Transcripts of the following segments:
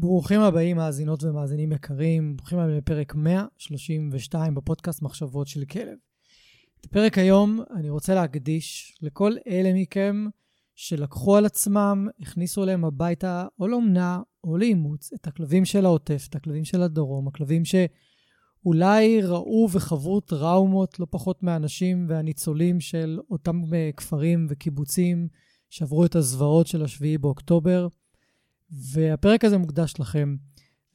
ברוכים הבאים, מאזינות ומאזינים יקרים. ברוכים הבאים לפרק 132 בפודקאסט מחשבות של כלב. את הפרק היום אני רוצה להקדיש לכל אלה מכם שלקחו על עצמם, הכניסו אליהם הביתה או לאומנה או לאימוץ את הכלבים של העוטף, את הכלבים של הדרום, הכלבים שאולי ראו וחוו טראומות לא פחות מהאנשים והניצולים של אותם אה, כפרים וקיבוצים שעברו את הזוועות של השביעי באוקטובר. והפרק הזה מוקדש לכם.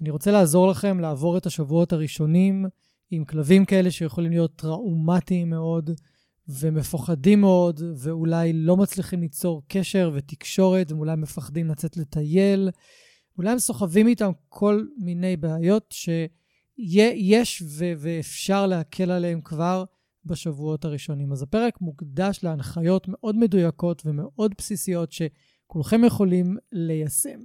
אני רוצה לעזור לכם לעבור את השבועות הראשונים עם כלבים כאלה שיכולים להיות טראומטיים מאוד ומפוחדים מאוד, ואולי לא מצליחים ליצור קשר ותקשורת, ואולי מפחדים לצאת לטייל. אולי הם סוחבים איתם כל מיני בעיות שיש ו- ואפשר להקל עליהם כבר בשבועות הראשונים. אז הפרק מוקדש להנחיות מאוד מדויקות ומאוד בסיסיות שכולכם יכולים ליישם.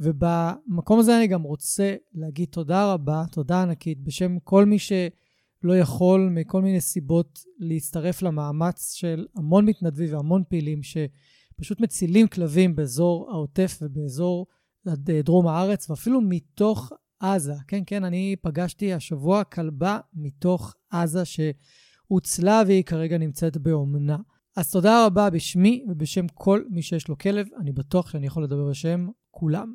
ובמקום הזה אני גם רוצה להגיד תודה רבה, תודה ענקית, בשם כל מי שלא יכול מכל מיני סיבות להצטרף למאמץ של המון מתנדבים והמון פעילים שפשוט מצילים כלבים באזור העוטף ובאזור דרום הארץ, ואפילו מתוך עזה. כן, כן, אני פגשתי השבוע כלבה מתוך עזה שהוצלה והיא כרגע נמצאת באומנה. אז תודה רבה בשמי ובשם כל מי שיש לו כלב. אני בטוח שאני יכול לדבר בשם כולם.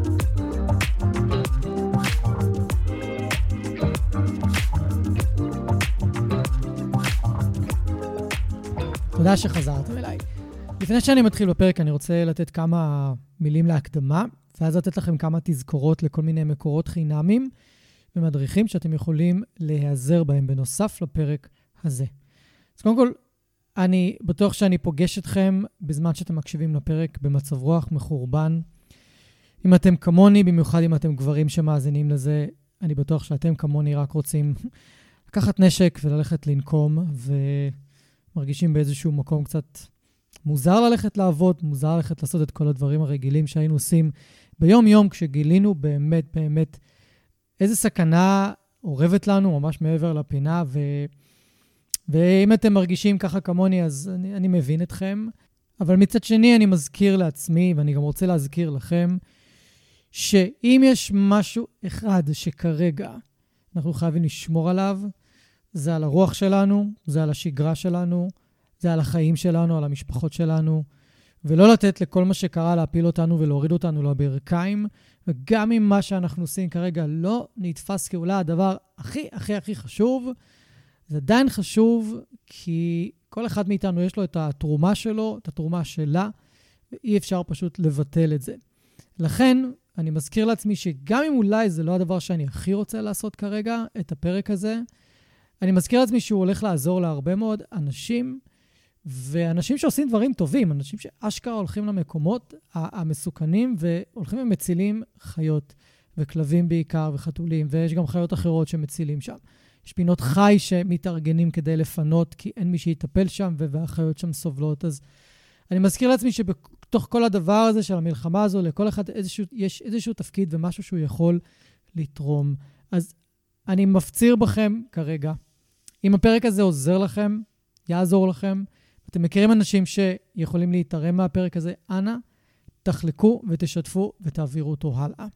תודה שחזרתם אליי. לפני שאני מתחיל בפרק, אני רוצה לתת כמה מילים להקדמה, ואז לתת לכם כמה תזכורות לכל מיני מקורות חינמים ומדריכים שאתם יכולים להיעזר בהם בנוסף לפרק הזה. אז קודם כל, אני בטוח שאני פוגש אתכם בזמן שאתם מקשיבים לפרק במצב רוח מחורבן. אם אתם כמוני, במיוחד אם אתם גברים שמאזינים לזה, אני בטוח שאתם כמוני רק רוצים לקחת נשק וללכת לנקום, ו... מרגישים באיזשהו מקום קצת מוזר ללכת לעבוד, מוזר ללכת לעשות את כל הדברים הרגילים שהיינו עושים ביום-יום, כשגילינו באמת באמת איזה סכנה אורבת לנו ממש מעבר לפינה, ו... ואם אתם מרגישים ככה כמוני, אז אני, אני מבין אתכם. אבל מצד שני, אני מזכיר לעצמי, ואני גם רוצה להזכיר לכם, שאם יש משהו אחד שכרגע אנחנו חייבים לשמור עליו, זה על הרוח שלנו, זה על השגרה שלנו, זה על החיים שלנו, על המשפחות שלנו, ולא לתת לכל מה שקרה להפיל אותנו ולהוריד אותנו לברכיים. וגם אם מה שאנחנו עושים כרגע לא נתפס כאולי הדבר הכי הכי הכי חשוב, זה עדיין חשוב כי כל אחד מאיתנו יש לו את התרומה שלו, את התרומה שלה, ואי אפשר פשוט לבטל את זה. לכן, אני מזכיר לעצמי שגם אם אולי זה לא הדבר שאני הכי רוצה לעשות כרגע, את הפרק הזה, אני מזכיר לעצמי שהוא הולך לעזור להרבה מאוד אנשים, ואנשים שעושים דברים טובים, אנשים שאשכרה הולכים למקומות המסוכנים והולכים ומצילים חיות, וכלבים בעיקר, וחתולים, ויש גם חיות אחרות שמצילים שם. יש פינות חי שמתארגנים כדי לפנות, כי אין מי שיטפל שם, והחיות שם סובלות. אז אני מזכיר לעצמי שבתוך כל הדבר הזה של המלחמה הזו, לכל אחד איזשהו, יש איזשהו תפקיד ומשהו שהוא יכול לתרום. אז אני מפציר בכם כרגע, אם הפרק הזה עוזר לכם, יעזור לכם, אתם מכירים אנשים שיכולים להתערם מהפרק הזה, אנא, תחלקו ותשתפו ותעבירו אותו הלאה.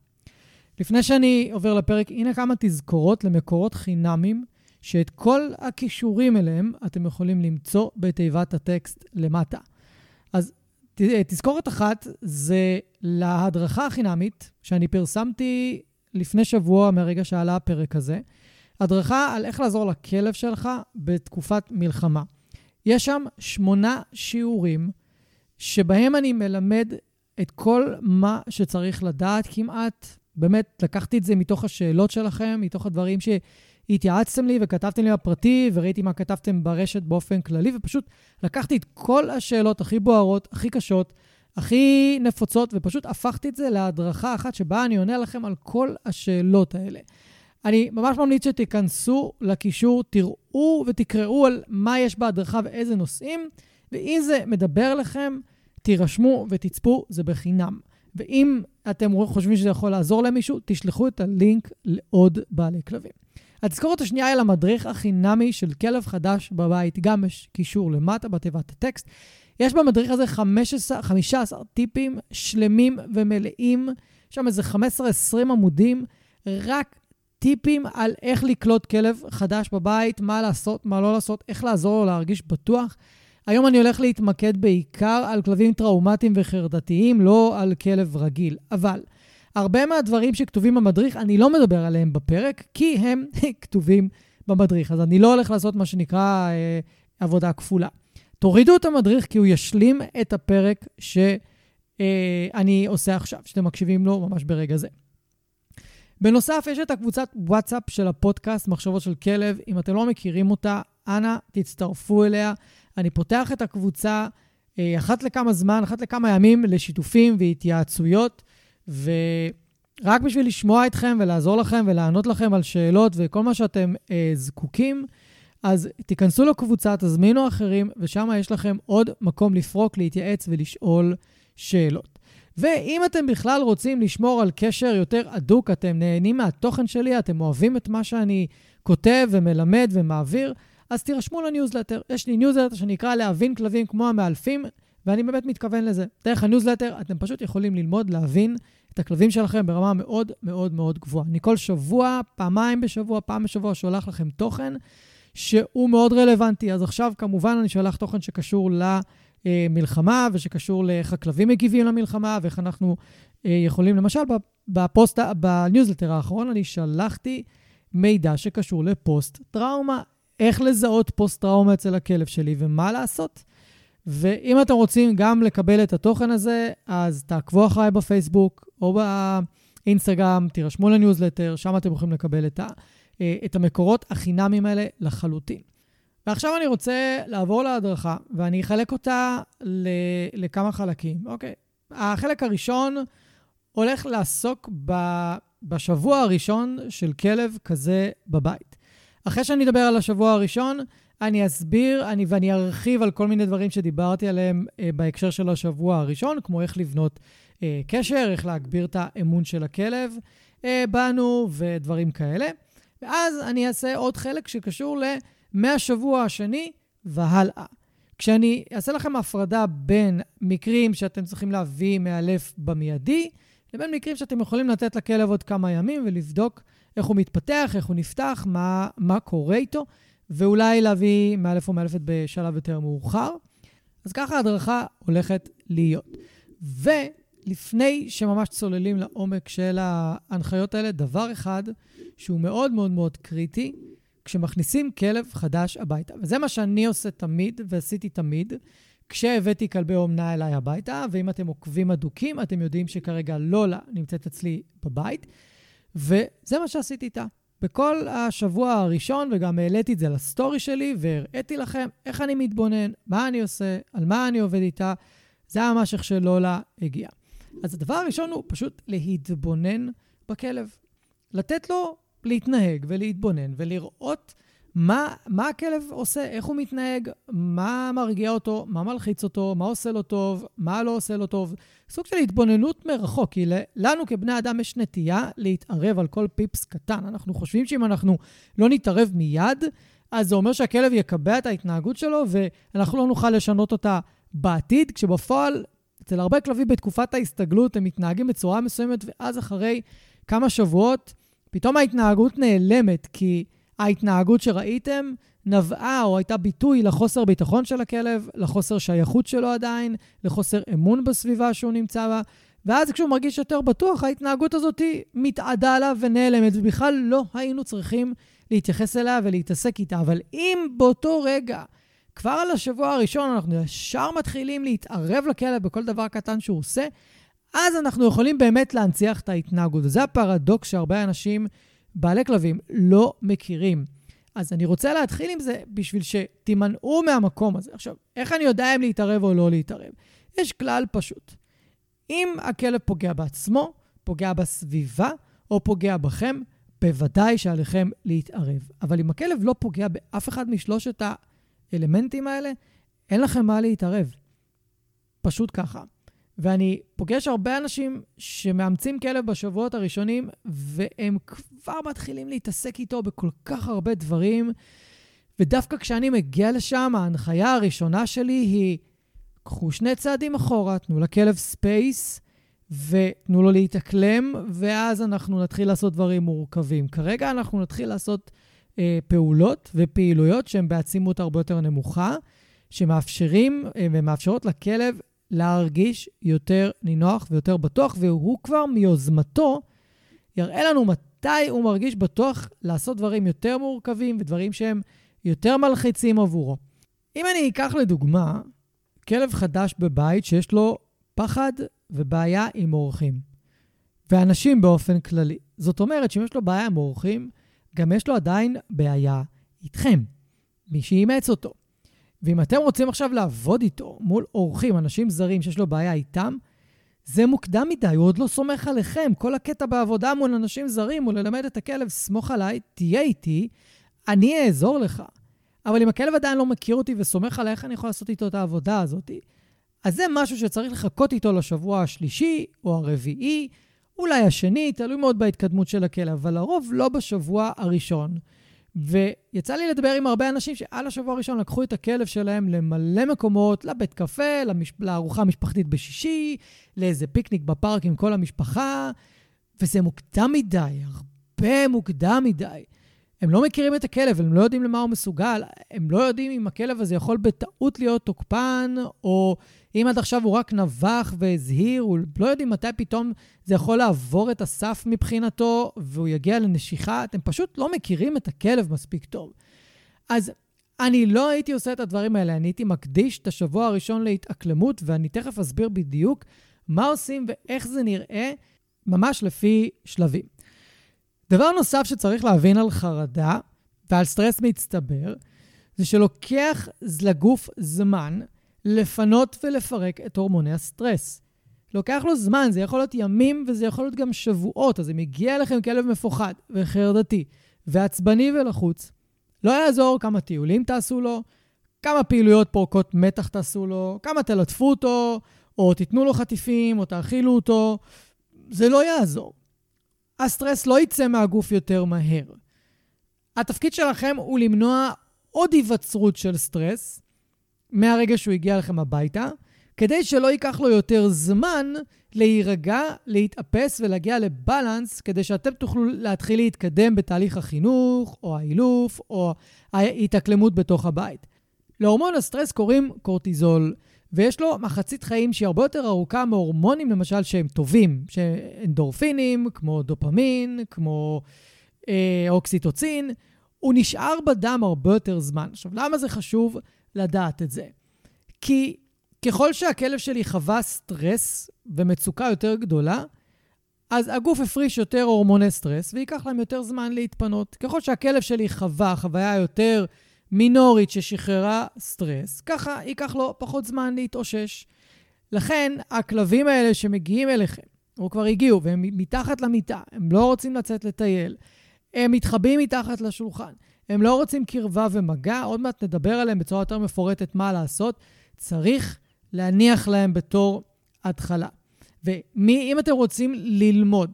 לפני שאני עובר לפרק, הנה כמה תזכורות למקורות חינמים, שאת כל הכישורים אליהם אתם יכולים למצוא בתיבת הטקסט למטה. אז תזכורת אחת זה להדרכה החינמית שאני פרסמתי לפני שבוע מהרגע שעלה הפרק הזה, הדרכה על איך לעזור לכלב שלך בתקופת מלחמה. יש שם שמונה שיעורים שבהם אני מלמד את כל מה שצריך לדעת כמעט. באמת, לקחתי את זה מתוך השאלות שלכם, מתוך הדברים שהתייעצתם לי וכתבתם לי בפרטי, וראיתי מה כתבתם ברשת באופן כללי, ופשוט לקחתי את כל השאלות הכי בוערות, הכי קשות, הכי נפוצות, ופשוט הפכתי את זה להדרכה אחת שבה אני עונה לכם על כל השאלות האלה. אני ממש ממליץ שתיכנסו לקישור, תראו ותקראו על מה יש בהדרכה ואיזה נושאים, ואם זה מדבר לכם, תירשמו ותצפו, זה בחינם. ואם אתם חושבים שזה יכול לעזור למישהו, תשלחו את הלינק לעוד בעלי כלבים. התזכורת השנייה היא למדריך החינמי של כלב חדש בבית, גם יש קישור למטה בתיבת הטקסט. יש במדריך הזה 15, 15 טיפים שלמים ומלאים, שם איזה 15-20 עמודים, רק טיפים על איך לקלוט כלב חדש בבית, מה לעשות, מה לא לעשות, איך לעזור לו להרגיש בטוח. היום אני הולך להתמקד בעיקר על כלבים טראומטיים וחרדתיים, לא על כלב רגיל. אבל הרבה מהדברים שכתובים במדריך, אני לא מדבר עליהם בפרק, כי הם כתובים במדריך. אז אני לא הולך לעשות מה שנקרא אה, עבודה כפולה. תורידו את המדריך כי הוא ישלים את הפרק שאני אה, עושה עכשיו, שאתם מקשיבים לו ממש ברגע זה. בנוסף, יש את הקבוצת וואטסאפ של הפודקאסט, מחשבות של כלב. אם אתם לא מכירים אותה, אנא תצטרפו אליה. אני פותח את הקבוצה אה, אחת לכמה זמן, אחת לכמה ימים, לשיתופים והתייעצויות, ורק בשביל לשמוע אתכם ולעזור לכם ולענות לכם על שאלות וכל מה שאתם אה, זקוקים, אז תיכנסו לקבוצה, תזמינו אחרים, ושם יש לכם עוד מקום לפרוק, להתייעץ ולשאול שאלות. ואם אתם בכלל רוצים לשמור על קשר יותר הדוק, אתם נהנים מהתוכן שלי, אתם אוהבים את מה שאני כותב ומלמד ומעביר, אז תירשמו לניוזלטר. יש לי ניוזלטר שנקרא להבין כלבים כמו המאלפים, ואני באמת מתכוון לזה. דרך הניוזלטר אתם פשוט יכולים ללמוד להבין את הכלבים שלכם ברמה מאוד מאוד מאוד גבוהה. אני כל שבוע, פעמיים בשבוע, פעם בשבוע, שולח לכם תוכן שהוא מאוד רלוונטי. אז עכשיו, כמובן, אני שולח תוכן שקשור למלחמה ושקשור לאיך הכלבים מגיבים למלחמה ואיך אנחנו אה, יכולים, למשל, בפוסט, בניוזלטר האחרון, אני שלחתי מידע שקשור לפוסט-טראומה. איך לזהות פוסט-טראומה אצל הכלב שלי ומה לעשות. ואם אתם רוצים גם לקבל את התוכן הזה, אז תעקבו אחריי בפייסבוק או באינסטגרם, תירשמו לניוזלטר, שם אתם יכולים לקבל את, אה, המקורות החינמיים האלה לחלוטין. ועכשיו אני רוצה לעבור להדרכה, ואני אחלק אותה לכמה חלקים. אוקיי, החלק הראשון הולך לעסוק בשבוע הראשון של כלב כזה בבית. אחרי שאני אדבר על השבוע הראשון, אני אסביר אני, ואני ארחיב על כל מיני דברים שדיברתי עליהם אה, בהקשר של השבוע הראשון, כמו איך לבנות אה, קשר, איך להגביר את האמון של הכלב אה, בנו ודברים כאלה. ואז אני אעשה עוד חלק שקשור למהשבוע השני והלאה. כשאני אעשה לכם הפרדה בין מקרים שאתם צריכים להביא מאלף במיידי, לבין מקרים שאתם יכולים לתת לכלב עוד כמה ימים ולבדוק איך הוא מתפתח, איך הוא נפתח, מה, מה קורה איתו, ואולי להביא מאלף או מאלפת בשלב יותר מאוחר. אז ככה ההדרכה הולכת להיות. ולפני שממש צוללים לעומק של ההנחיות האלה, דבר אחד שהוא מאוד מאוד מאוד קריטי, כשמכניסים כלב חדש הביתה. וזה מה שאני עושה תמיד, ועשיתי תמיד, כשהבאתי כלבי אומנה אליי הביתה, ואם אתם עוקבים אדוקים, אתם יודעים שכרגע לולה נמצאת אצלי בבית. וזה מה שעשיתי איתה. בכל השבוע הראשון, וגם העליתי את זה לסטורי שלי, והראיתי לכם איך אני מתבונן, מה אני עושה, על מה אני עובד איתה. זה היה ממש איך שלולה הגיעה. אז הדבר הראשון הוא פשוט להתבונן בכלב. לתת לו להתנהג ולהתבונן ולראות מה, מה הכלב עושה, איך הוא מתנהג, מה מרגיע אותו, מה מלחיץ אותו, מה עושה לו טוב, מה לא עושה לו טוב. סוג של התבוננות מרחוק, כי לנו כבני אדם יש נטייה להתערב על כל פיפס קטן. אנחנו חושבים שאם אנחנו לא נתערב מיד, אז זה אומר שהכלב יקבע את ההתנהגות שלו ואנחנו לא נוכל לשנות אותה בעתיד, כשבפועל, אצל הרבה כלבים בתקופת ההסתגלות הם מתנהגים בצורה מסוימת, ואז אחרי כמה שבועות, פתאום ההתנהגות נעלמת, כי ההתנהגות שראיתם נבעה או הייתה ביטוי לחוסר ביטחון של הכלב, לחוסר שייכות שלו עדיין, לחוסר אמון בסביבה שהוא נמצא בה, ואז כשהוא מרגיש יותר בטוח, ההתנהגות הזאת מתאדה לה ונעלמת, ובכלל לא היינו צריכים להתייחס אליה ולהתעסק איתה. אבל אם באותו רגע, כבר על השבוע הראשון, אנחנו ישר מתחילים להתערב לכלב בכל דבר קטן שהוא עושה, אז אנחנו יכולים באמת להנציח את ההתנהגות. וזה הפרדוקס שהרבה אנשים, בעלי כלבים, לא מכירים. אז אני רוצה להתחיל עם זה בשביל שתימנעו מהמקום הזה. עכשיו, איך אני יודע אם להתערב או לא להתערב? יש כלל פשוט. אם הכלב פוגע בעצמו, פוגע בסביבה או פוגע בכם, בוודאי שעליכם להתערב. אבל אם הכלב לא פוגע באף אחד משלושת האלמנטים האלה, אין לכם מה להתערב. פשוט ככה. ואני פוגש הרבה אנשים שמאמצים כלב בשבועות הראשונים, והם כבר מתחילים להתעסק איתו בכל כך הרבה דברים, ודווקא כשאני מגיע לשם, ההנחיה הראשונה שלי היא, קחו שני צעדים אחורה, תנו לכלב space, ותנו לו להתאקלם, ואז אנחנו נתחיל לעשות דברים מורכבים. כרגע אנחנו נתחיל לעשות אה, פעולות ופעילויות שהן בעצימות הרבה יותר נמוכה, שמאפשרים אה, ומאפשרות לכלב להרגיש יותר נינוח ויותר בטוח, והוא כבר מיוזמתו יראה לנו מתי הוא מרגיש בטוח לעשות דברים יותר מורכבים ודברים שהם יותר מלחיצים עבורו. אם אני אקח לדוגמה כלב חדש בבית שיש לו פחד ובעיה עם אורחים, ואנשים באופן כללי. זאת אומרת שאם יש לו בעיה עם אורחים, גם יש לו עדיין בעיה איתכם, מי שאימץ אותו. ואם אתם רוצים עכשיו לעבוד איתו מול אורחים, אנשים זרים שיש לו בעיה איתם, זה מוקדם מדי, הוא עוד לא סומך עליכם. כל הקטע בעבודה מול אנשים זרים הוא ללמד את הכלב, סמוך עליי, תהיה איתי, אני אעזור לך. אבל אם הכלב עדיין לא מכיר אותי וסומך עליי, איך אני יכול לעשות איתו את העבודה הזאת? אז זה משהו שצריך לחכות איתו לשבוע השלישי או הרביעי, אולי השני, תלוי מאוד בהתקדמות של הכלב, אבל לרוב לא בשבוע הראשון. ויצא לי לדבר עם הרבה אנשים שעל השבוע הראשון לקחו את הכלב שלהם למלא מקומות, לבית קפה, למש... לארוחה משפחתית בשישי, לאיזה פיקניק בפארק עם כל המשפחה, וזה מוקדם מדי, הרבה מוקדם מדי. הם לא מכירים את הכלב, הם לא יודעים למה הוא מסוגל, הם לא יודעים אם הכלב הזה יכול בטעות להיות תוקפן, או אם עד עכשיו הוא רק נבח והזהיר, הוא לא יודעים מתי פתאום זה יכול לעבור את הסף מבחינתו והוא יגיע לנשיכה. אתם פשוט לא מכירים את הכלב מספיק טוב. אז אני לא הייתי עושה את הדברים האלה, אני הייתי מקדיש את השבוע הראשון להתאקלמות, ואני תכף אסביר בדיוק מה עושים ואיך זה נראה, ממש לפי שלבים. דבר נוסף שצריך להבין על חרדה ועל סטרס מצטבר, זה שלוקח לגוף זמן לפנות ולפרק את הורמוני הסטרס. לוקח לו זמן, זה יכול להיות ימים וזה יכול להיות גם שבועות, אז אם מגיע לכם כלב מפוחד וחרדתי ועצבני ולחוץ, לא יעזור כמה טיולים תעשו לו, כמה פעילויות פורקות מתח תעשו לו, כמה תלטפו אותו, או תיתנו לו חטיפים, או תאכילו אותו, זה לא יעזור. הסטרס לא יצא מהגוף יותר מהר. התפקיד שלכם הוא למנוע עוד היווצרות של סטרס מהרגע שהוא הגיע לכם הביתה, כדי שלא ייקח לו יותר זמן להירגע, להתאפס ולהגיע ל balance, כדי שאתם תוכלו להתחיל להתקדם בתהליך החינוך, או האילוף, או ההתאקלמות בתוך הבית. להורמון הסטרס קוראים קורטיזול, ויש לו מחצית חיים שהיא הרבה יותר ארוכה מהורמונים, למשל, שהם טובים, שאנדורפינים, כמו דופמין, כמו אה, אוקסיטוצין, הוא נשאר בדם הרבה יותר זמן. עכשיו, למה זה חשוב לדעת את זה? כי ככל שהכלב שלי חווה סטרס ומצוקה יותר גדולה, אז הגוף הפריש יותר הורמוני סטרס, וייקח להם יותר זמן להתפנות. ככל שהכלב שלי חווה חוויה יותר מינורית ששחררה סטרס, ככה ייקח לו פחות זמן להתאושש. לכן, הכלבים האלה שמגיעים אליכם, או כבר הגיעו, והם מתחת למיטה, הם לא רוצים לצאת לטייל, הם מתחבאים מתחת לשולחן, הם לא רוצים קרבה ומגע, עוד מעט נדבר עליהם בצורה יותר מפורטת מה לעשות. צריך להניח להם בתור התחלה. ואם אתם רוצים ללמוד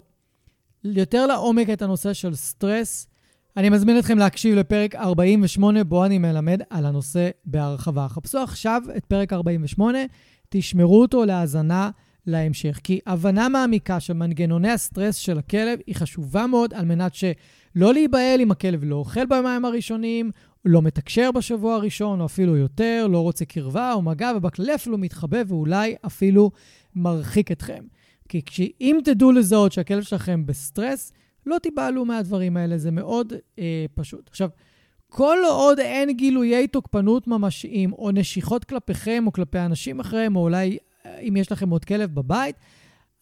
יותר לעומק את הנושא של סטרס, אני מזמין אתכם להקשיב לפרק 48, בו אני מלמד על הנושא בהרחבה. חפשו עכשיו את פרק 48, תשמרו אותו להאזנה להמשך. כי הבנה מעמיקה של מנגנוני הסטרס של הכלב היא חשובה מאוד על מנת שלא להיבהל אם הכלב לא אוכל בימיים הראשונים, לא מתקשר בשבוע הראשון, או אפילו יותר, לא רוצה קרבה או מגע, ובכללי אפילו מתחבא ואולי אפילו מרחיק אתכם. כי אם תדעו לזהות שהכלב שלכם בסטרס, לא תיבהלו מהדברים האלה, זה מאוד אה, פשוט. עכשיו, כל עוד אין גילויי תוקפנות ממשיים, או נשיכות כלפיכם, או כלפי אנשים אחריהם, או אולי אה, אם יש לכם עוד כלב בבית,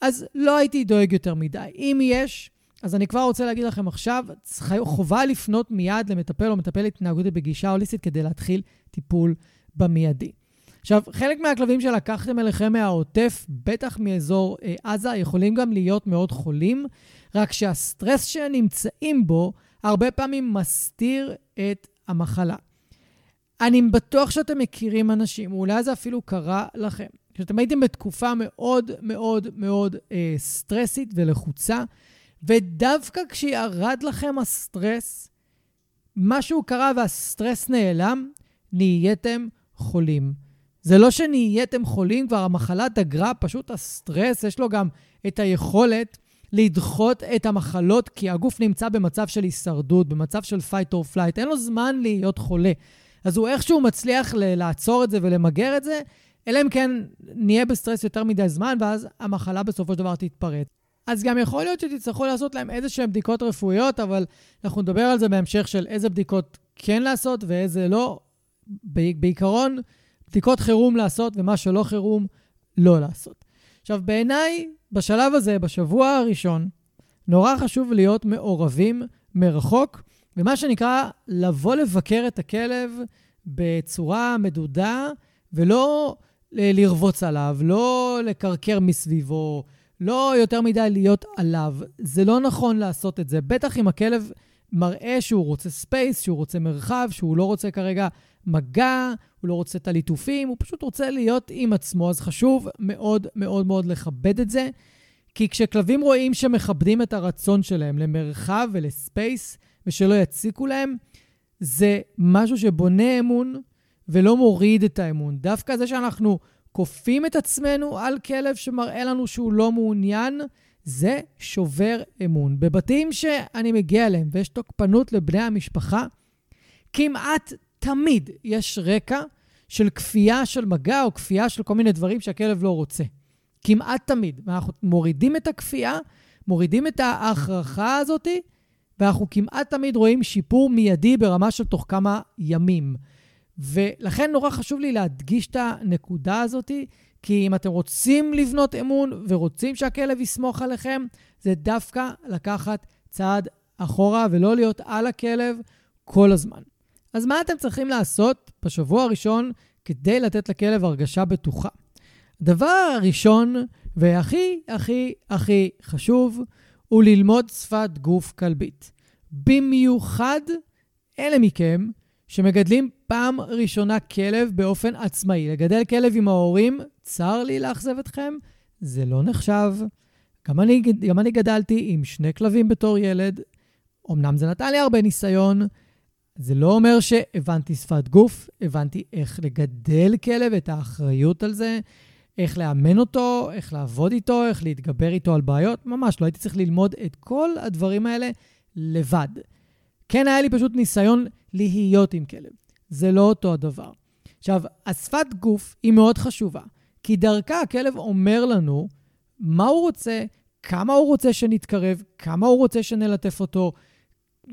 אז לא הייתי דואג יותר מדי. אם יש, אז אני כבר רוצה להגיד לכם עכשיו, חובה לפנות מיד למטפל או מטפלת התנהגותית בגישה הוליסטית כדי להתחיל טיפול במיידי. עכשיו, חלק מהכלבים שלקחתם אליכם מהעוטף, בטח מאזור אה, עזה, יכולים גם להיות מאוד חולים, רק שהסטרס שהם נמצאים בו הרבה פעמים מסתיר את המחלה. אני בטוח שאתם מכירים אנשים, אולי זה אפילו קרה לכם, שאתם הייתם בתקופה מאוד מאוד מאוד אה, סטרסית ולחוצה, ודווקא כשירד לכם הסטרס, משהו קרה והסטרס נעלם, נהייתם חולים. זה לא שנהייתם חולים, כבר המחלה דגרה, פשוט הסטרס, יש לו גם את היכולת לדחות את המחלות, כי הגוף נמצא במצב של הישרדות, במצב של fight or flight, אין לו זמן להיות חולה. אז הוא איכשהו מצליח לעצור את זה ולמגר את זה, אלא אם כן נהיה בסטרס יותר מדי זמן, ואז המחלה בסופו של דבר תתפרץ. אז גם יכול להיות שתצטרכו לעשות להם איזה שהן בדיקות רפואיות, אבל אנחנו נדבר על זה בהמשך של איזה בדיקות כן לעשות ואיזה לא. בעיקרון, בדיקות חירום לעשות ומה שלא חירום, לא לעשות. עכשיו, בעיניי, בשלב הזה, בשבוע הראשון, נורא חשוב להיות מעורבים מרחוק, ומה שנקרא, לבוא לבקר את הכלב בצורה מדודה, ולא לרבוץ עליו, לא לקרקר מסביבו, לא יותר מדי להיות עליו. זה לא נכון לעשות את זה, בטח אם הכלב מראה שהוא רוצה space, שהוא רוצה מרחב, שהוא לא רוצה כרגע מגע, הוא לא רוצה את הליטופים, הוא פשוט רוצה להיות עם עצמו. אז חשוב מאוד מאוד מאוד לכבד את זה, כי כשכלבים רואים שמכבדים את הרצון שלהם למרחב ולספייס, ושלא יציקו להם, זה משהו שבונה אמון ולא מוריד את האמון. דווקא זה שאנחנו כופים את עצמנו על כלב שמראה לנו שהוא לא מעוניין, זה שובר אמון. בבתים שאני מגיע אליהם ויש תוקפנות לבני המשפחה, כמעט תמיד יש רקע של כפייה של מגע או כפייה של כל מיני דברים שהכלב לא רוצה. כמעט תמיד. ואנחנו מורידים את הכפייה, מורידים את ההכרחה הזאת, ואנחנו כמעט תמיד רואים שיפור מיידי ברמה של תוך כמה ימים. ולכן נורא חשוב לי להדגיש את הנקודה הזאת, כי אם אתם רוצים לבנות אמון ורוצים שהכלב יסמוך עליכם, זה דווקא לקחת צעד אחורה ולא להיות על הכלב כל הזמן. אז מה אתם צריכים לעשות בשבוע הראשון כדי לתת לכלב הרגשה בטוחה? הדבר הראשון והכי הכי הכי חשוב הוא ללמוד שפת גוף כלבית. במיוחד אלה מכם שמגדלים פעם ראשונה כלב באופן עצמאי. לגדל כלב עם ההורים, צר לי לאכזב אתכם, זה לא נחשב. גם אני, גם אני גדלתי עם שני כלבים בתור ילד. אמנם זה נתן לי הרבה ניסיון, זה לא אומר שהבנתי שפת גוף, הבנתי איך לגדל כלב, את האחריות על זה, איך לאמן אותו, איך לעבוד איתו, איך להתגבר איתו על בעיות. ממש לא הייתי צריך ללמוד את כל הדברים האלה לבד. כן, היה לי פשוט ניסיון להיות עם כלב. זה לא אותו הדבר. עכשיו, השפת גוף היא מאוד חשובה, כי דרכה הכלב אומר לנו מה הוא רוצה, כמה הוא רוצה שנתקרב, כמה הוא רוצה שנלטף אותו,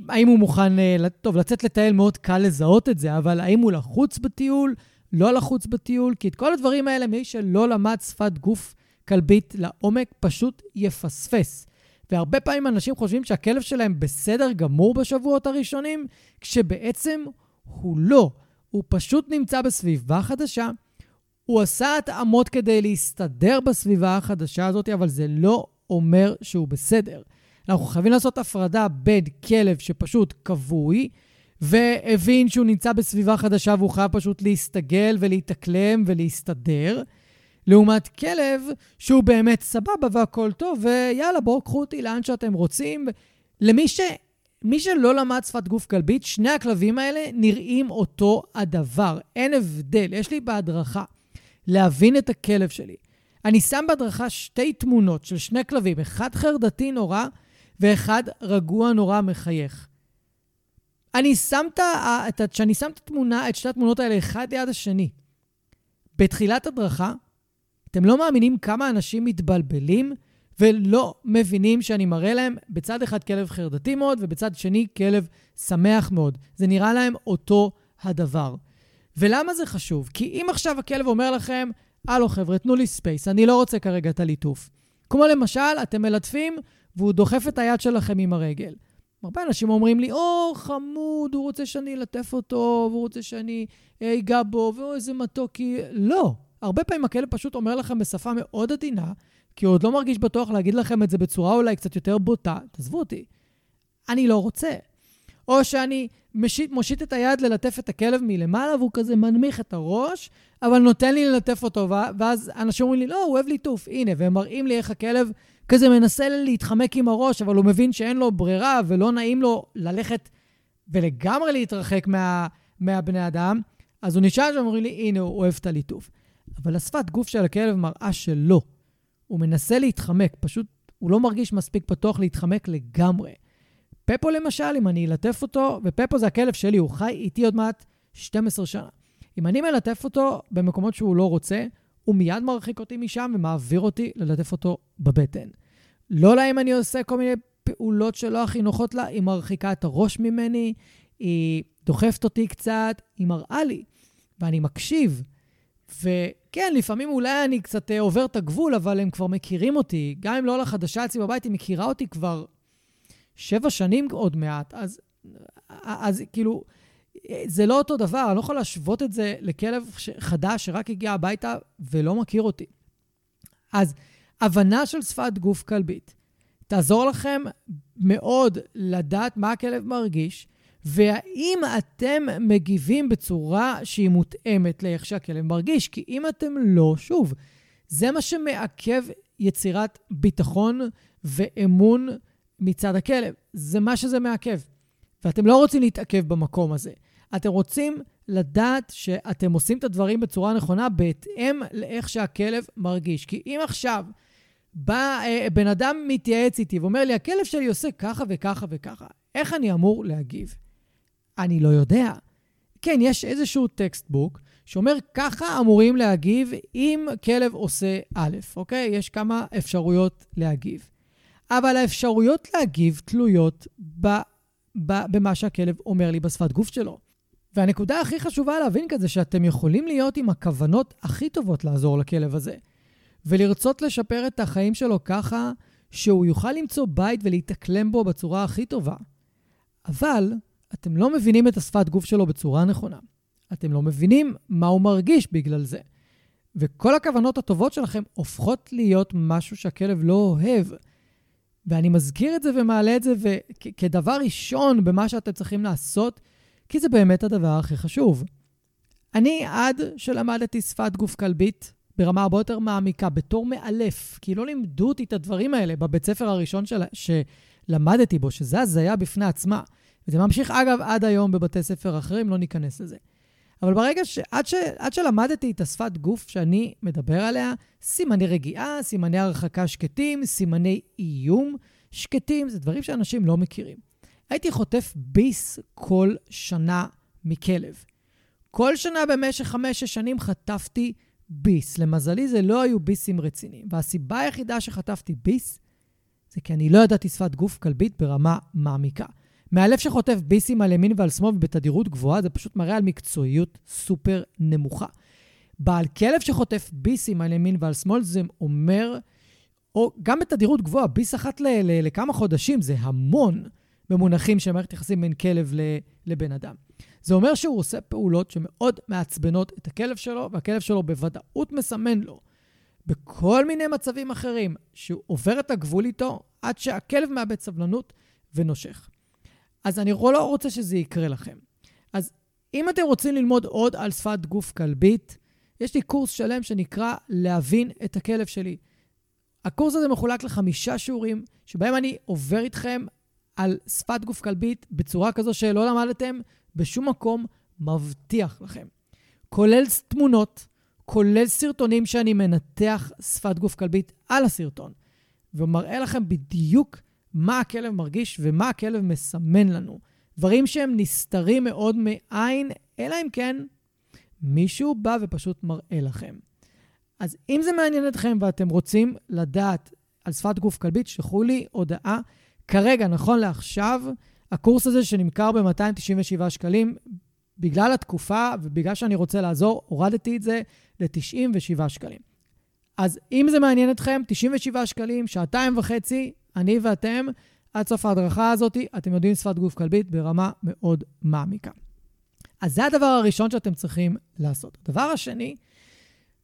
האם הוא מוכן, אה, טוב, לצאת לטייל מאוד קל לזהות את זה, אבל האם הוא לחוץ בטיול, לא לחוץ בטיול? כי את כל הדברים האלה, מי שלא למד שפת גוף כלבית לעומק, פשוט יפספס. והרבה פעמים אנשים חושבים שהכלב שלהם בסדר גמור בשבועות הראשונים, כשבעצם הוא לא. הוא פשוט נמצא בסביבה חדשה, הוא עשה התאמות כדי להסתדר בסביבה החדשה הזאת, אבל זה לא אומר שהוא בסדר. אנחנו חייבים לעשות הפרדה בין כלב שפשוט כבוי, והבין שהוא נמצא בסביבה חדשה והוא חייב פשוט להסתגל ולהתאקלם ולהסתדר, לעומת כלב שהוא באמת סבבה והכול טוב, ויאללה, בואו קחו אותי לאן שאתם רוצים. למי ש... מי שלא למד שפת גוף כלבית, שני הכלבים האלה נראים אותו הדבר. אין הבדל. יש לי בהדרכה להבין את הכלב שלי. אני שם בהדרכה שתי תמונות של שני כלבים, אחד חרדתי נורא ואחד רגוע נורא מחייך. אני שם את, כשאני שם את התמונה, את שתי התמונות האלה אחד ליד השני, בתחילת הדרכה, אתם לא מאמינים כמה אנשים מתבלבלים ולא מבינים שאני מראה להם בצד אחד כלב חרדתי מאוד, ובצד שני כלב שמח מאוד. זה נראה להם אותו הדבר. ולמה זה חשוב? כי אם עכשיו הכלב אומר לכם, הלו חבר'ה, תנו לי space, אני לא רוצה כרגע את הליטוף. כמו למשל, אתם מלטפים והוא דוחף את היד שלכם עם הרגל. הרבה אנשים אומרים לי, או, oh, חמוד, הוא רוצה שאני אלטף אותו, והוא רוצה שאני אגע בו, ואו, איזה מתוקי. לא. הרבה פעמים הכלב פשוט אומר לכם בשפה מאוד עדינה, כי הוא עוד לא מרגיש בטוח להגיד לכם את זה בצורה אולי קצת יותר בוטה, תעזבו אותי. אני לא רוצה. או שאני משיט, מושיט את היד ללטף את הכלב מלמעלה, והוא כזה מנמיך את הראש, אבל נותן לי ללטף אותו, ואז אנשים אומרים לי, לא, הוא אוהב ליטוף, הנה, והם מראים לי איך הכלב כזה מנסה להתחמק עם הראש, אבל הוא מבין שאין לו ברירה ולא נעים לו ללכת ולגמרי להתרחק מה, מהבני אדם, אז הוא נשאר שם ואומרים לי, הנה, הוא אוהב את הליטוף. אבל השפת גוף של הכלב מראה שלא. הוא מנסה להתחמק, פשוט הוא לא מרגיש מספיק פתוח להתחמק לגמרי. פפו למשל, אם אני אלטף אותו, ופפו זה הכלב שלי, הוא חי איתי עוד מעט 12 שנה. אם אני מלטף אותו במקומות שהוא לא רוצה, הוא מיד מרחיק אותי משם ומעביר אותי ללטף אותו בבטן. לא לה אם אני עושה כל מיני פעולות שלא הכי נוחות לה, היא מרחיקה את הראש ממני, היא דוחפת אותי קצת, היא מראה לי, ואני מקשיב. וכן, לפעמים אולי אני קצת אה, עובר את הגבול, אבל הם כבר מכירים אותי. גם אם לא לחדשה אצלי בבית, היא מכירה אותי כבר שבע שנים עוד מעט. אז, אז כאילו, זה לא אותו דבר, אני לא יכול להשוות את זה לכלב חדש שרק הגיע הביתה ולא מכיר אותי. אז הבנה של שפת גוף כלבית תעזור לכם מאוד לדעת מה הכלב מרגיש, והאם אתם מגיבים בצורה שהיא מותאמת לאיך שהכלב מרגיש. כי אם אתם לא, שוב, זה מה שמעכב יצירת ביטחון ואמון מצד הכלב. זה מה שזה מעכב. ואתם לא רוצים להתעכב במקום הזה. אתם רוצים לדעת שאתם עושים את הדברים בצורה נכונה בהתאם לאיך שהכלב מרגיש. כי אם עכשיו בא אה, בן אדם מתייעץ איתי ואומר לי, הכלב שלי עושה ככה וככה וככה, איך אני אמור להגיב? אני לא יודע. כן, יש איזשהו textbook שאומר, ככה אמורים להגיב אם כלב עושה א', אוקיי? יש כמה אפשרויות להגיב. אבל האפשרויות להגיב תלויות ב, ב, במה שהכלב אומר לי בשפת גוף שלו. והנקודה הכי חשובה להבין כזה שאתם יכולים להיות עם הכוונות הכי טובות לעזור לכלב הזה, ולרצות לשפר את החיים שלו ככה שהוא יוכל למצוא בית ולהתאקלם בו בצורה הכי טובה. אבל אתם לא מבינים את השפת גוף שלו בצורה נכונה. אתם לא מבינים מה הוא מרגיש בגלל זה. וכל הכוונות הטובות שלכם הופכות להיות משהו שהכלב לא אוהב. ואני מזכיר את זה ומעלה את זה כדבר ראשון במה שאתם צריכים לעשות, כי זה באמת הדבר הכי חשוב. אני, עד שלמדתי שפת גוף כלבית ברמה הרבה יותר מעמיקה, בתור מאלף, כי לא לימדו אותי את הדברים האלה בבית ספר הראשון של... שלמדתי בו, שזה הזיה בפני עצמה. וזה ממשיך, אגב, עד היום בבתי ספר אחרים, לא ניכנס לזה. אבל ברגע ש... עד, ש... עד שלמדתי את השפת גוף שאני מדבר עליה, סימני רגיעה, סימני הרחקה שקטים, סימני איום שקטים, זה דברים שאנשים לא מכירים. הייתי חוטף ביס כל שנה מכלב. כל שנה במשך חמש-שש שנים חטפתי ביס. למזלי, זה לא היו ביסים רציניים. והסיבה היחידה שחטפתי ביס זה כי אני לא ידעתי שפת גוף כלבית ברמה מעמיקה. מאלף שחוטף ביסים על ימין ועל שמאל בתדירות גבוהה, זה פשוט מראה על מקצועיות סופר נמוכה. בעל כלב שחוטף ביסים על ימין ועל שמאל, זה אומר, או גם בתדירות גבוהה, ביס אחת ל- ל- לכמה חודשים, זה המון במונחים של מערכת יחסים בין כלב לבן אדם. זה אומר שהוא עושה פעולות שמאוד מעצבנות את הכלב שלו, והכלב שלו בוודאות מסמן לו בכל מיני מצבים אחרים שהוא עובר את הגבול איתו עד שהכלב מאבד סבלנות ונושך. אז אני לא רוצה שזה יקרה לכם. אז אם אתם רוצים ללמוד עוד על שפת גוף כלבית, יש לי קורס שלם שנקרא להבין את הכלב שלי. הקורס הזה מחולק לחמישה שיעורים, שבהם אני עובר איתכם על שפת גוף כלבית בצורה כזו שלא למדתם בשום מקום, מבטיח לכם. כולל תמונות, כולל סרטונים שאני מנתח שפת גוף כלבית על הסרטון, ומראה לכם בדיוק מה הכלב מרגיש ומה הכלב מסמן לנו. דברים שהם נסתרים מאוד מעין, אלא אם כן מישהו בא ופשוט מראה לכם. אז אם זה מעניין אתכם ואתם רוצים לדעת על שפת גוף כלבית, שלחו לי הודעה. כרגע, נכון לעכשיו, הקורס הזה שנמכר ב-297 שקלים, בגלל התקופה ובגלל שאני רוצה לעזור, הורדתי את זה ל-97 שקלים. אז אם זה מעניין אתכם, 97 שקלים, שעתיים וחצי, אני ואתם, עד סוף ההדרכה הזאת, אתם יודעים שפת גוף כלבית ברמה מאוד מעמיקה. אז זה הדבר הראשון שאתם צריכים לעשות. הדבר השני,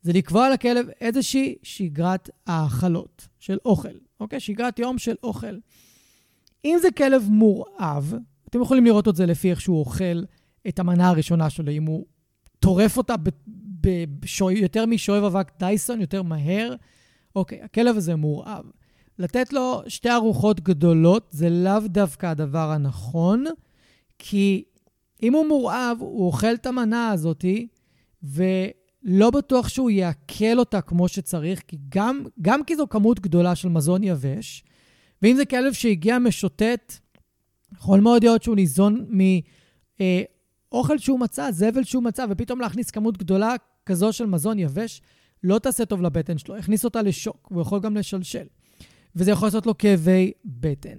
זה לקבוע לכלב איזושהי שגרת האכלות של אוכל, אוקיי? שגרת יום של אוכל. אם זה כלב מורעב, אתם יכולים לראות את זה לפי איך שהוא אוכל את המנה הראשונה שלו, אם הוא טורף אותה ב- ב- בשוי, יותר משואב אבק דייסון, יותר מהר, אוקיי, הכלב הזה מורעב. לתת לו שתי ארוחות גדולות זה לאו דווקא הדבר הנכון, כי אם הוא מורעב, הוא אוכל את המנה הזאתי, ולא בטוח שהוא יעכל אותה כמו שצריך, כי גם, גם כי זו כמות גדולה של מזון יבש, ואם זה כלב שהגיע משוטט, יכול מאוד להיות שהוא ניזון מאוכל שהוא מצא, זבל שהוא מצא, ופתאום להכניס כמות גדולה כזו של מזון יבש, לא תעשה טוב לבטן שלו, יכניס אותה לשוק, הוא יכול גם לשלשל. וזה יכול לעשות לו כאבי בטן.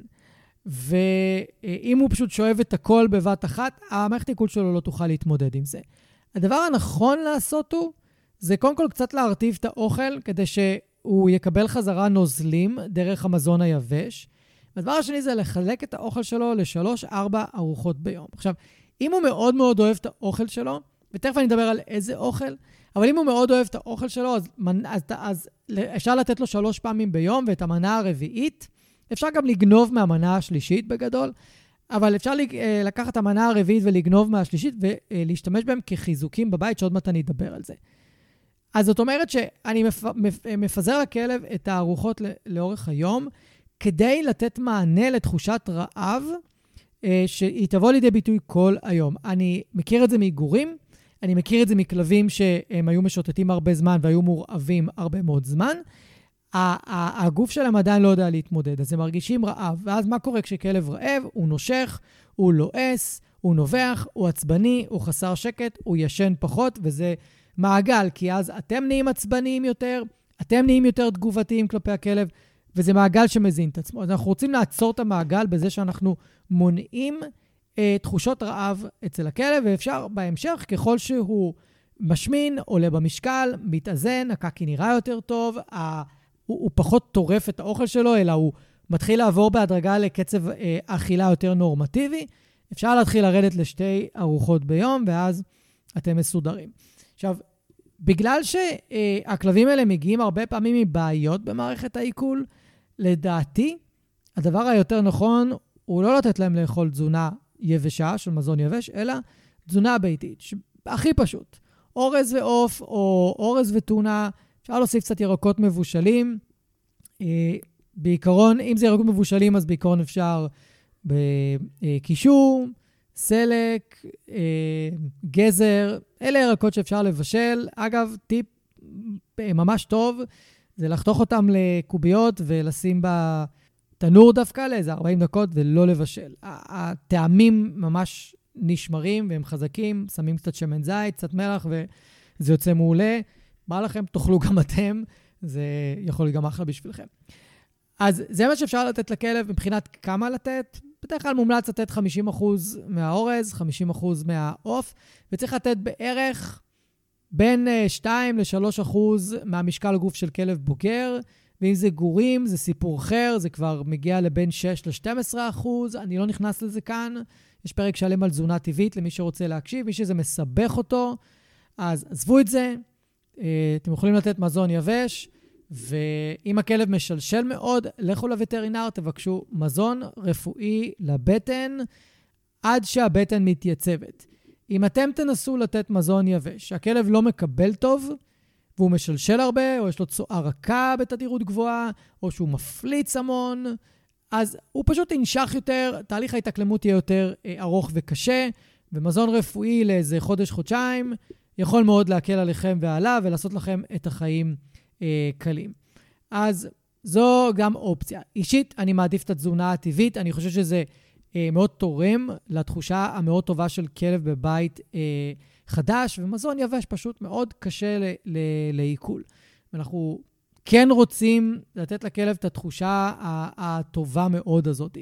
ואם הוא פשוט שואב את הכל בבת אחת, המערכת העיכול שלו לא תוכל להתמודד עם זה. הדבר הנכון לעשות הוא, זה קודם כל קצת להרטיב את האוכל, כדי שהוא יקבל חזרה נוזלים דרך המזון היבש. והדבר השני זה לחלק את האוכל שלו לשלוש-ארבע ארוחות ביום. עכשיו, אם הוא מאוד מאוד אוהב את האוכל שלו, ותכף אני אדבר על איזה אוכל, אבל אם הוא מאוד אוהב את האוכל שלו, אז, אז, אז אפשר לתת לו שלוש פעמים ביום, ואת המנה הרביעית, אפשר גם לגנוב מהמנה השלישית בגדול, אבל אפשר אה, לקחת את המנה הרביעית ולגנוב מהשלישית ולהשתמש בהם כחיזוקים בבית, שעוד מעט אני אדבר על זה. אז זאת אומרת שאני מפזר לכלב את הארוחות לאורך היום, כדי לתת מענה לתחושת רעב אה, שהיא תבוא לידי ביטוי כל היום. אני מכיר את זה מאיגורים, אני מכיר את זה מכלבים שהם היו משוטטים הרבה זמן והיו מורעבים הרבה מאוד זמן. הגוף שלהם עדיין לא יודע להתמודד, אז הם מרגישים רעב. ואז מה קורה כשכלב רעב? הוא נושך, הוא לועס, הוא נובח, הוא עצבני, הוא חסר שקט, הוא ישן פחות, וזה מעגל, כי אז אתם נהיים עצבניים יותר, אתם נהיים יותר תגובתיים כלפי הכלב, וזה מעגל שמזין את עצמו. אז אנחנו רוצים לעצור את המעגל בזה שאנחנו מונעים אה, תחושות רעב אצל הכלב, ואפשר בהמשך, ככל שהוא משמין, עולה במשקל, מתאזן, הקקי נראה יותר טוב, ה... הוא, הוא פחות טורף את האוכל שלו, אלא הוא מתחיל לעבור בהדרגה לקצב אה, אכילה יותר נורמטיבי. אפשר להתחיל לרדת לשתי ארוחות ביום, ואז אתם מסודרים. עכשיו, בגלל שהכלבים האלה מגיעים הרבה פעמים מבעיות במערכת העיכול, לדעתי, הדבר היותר נכון הוא לא לתת להם לאכול תזונה יבשה של מזון יבש, אלא תזונה ביתית. הכי פשוט. אורז ועוף או אורז וטונה, אפשר להוסיף קצת ירקות מבושלים. אה, בעיקרון, אם זה ירקות מבושלים, אז בעיקרון אפשר בקישור, סלק, אה, גזר. אלה ירקות שאפשר לבשל. אגב, טיפ אה, ממש טוב, זה לחתוך אותם לקוביות ולשים בתנור דווקא לאיזה 40 דקות ולא לבשל. הטעמים ממש נשמרים והם חזקים, שמים קצת שמן זית, קצת מלח וזה יוצא מעולה. בא לכם, תאכלו גם אתם, זה יכול להיות גם אחלה בשבילכם. אז זה מה שאפשר לתת לכלב מבחינת כמה לתת. בדרך כלל מומלץ לתת 50% מהאורז, 50% מהעוף, וצריך לתת בערך בין 2 אה, ל-3% מהמשקל הגוף של כלב בוגר. ואם זה גורים, זה סיפור אחר, זה כבר מגיע לבין 6 ל-12 אני לא נכנס לזה כאן. יש פרק שלם על תזונה טבעית למי שרוצה להקשיב. מי שזה מסבך אותו, אז עזבו את זה, אה, אתם יכולים לתת מזון יבש, ואם הכלב משלשל מאוד, לכו לווטרינר, תבקשו מזון רפואי לבטן עד שהבטן מתייצבת. אם אתם תנסו לתת מזון יבש, שהכלב לא מקבל טוב, והוא משלשל הרבה, או יש לו צואה רכה בתדירות גבוהה, או שהוא מפליץ המון, אז הוא פשוט ינשך יותר, תהליך ההתאקלמות יהיה יותר אה, ארוך וקשה, ומזון רפואי לאיזה חודש-חודשיים יכול מאוד להקל עליכם ועליו ולעשות לכם את החיים אה, קלים. אז זו גם אופציה. אישית, אני מעדיף את התזונה הטבעית. אני חושב שזה אה, מאוד תורם לתחושה המאוד טובה של כלב בבית אה, חדש, ומזון יבש פשוט מאוד קשה לעיכול. ואנחנו כן רוצים לתת לכלב את התחושה הטובה מאוד הזאת.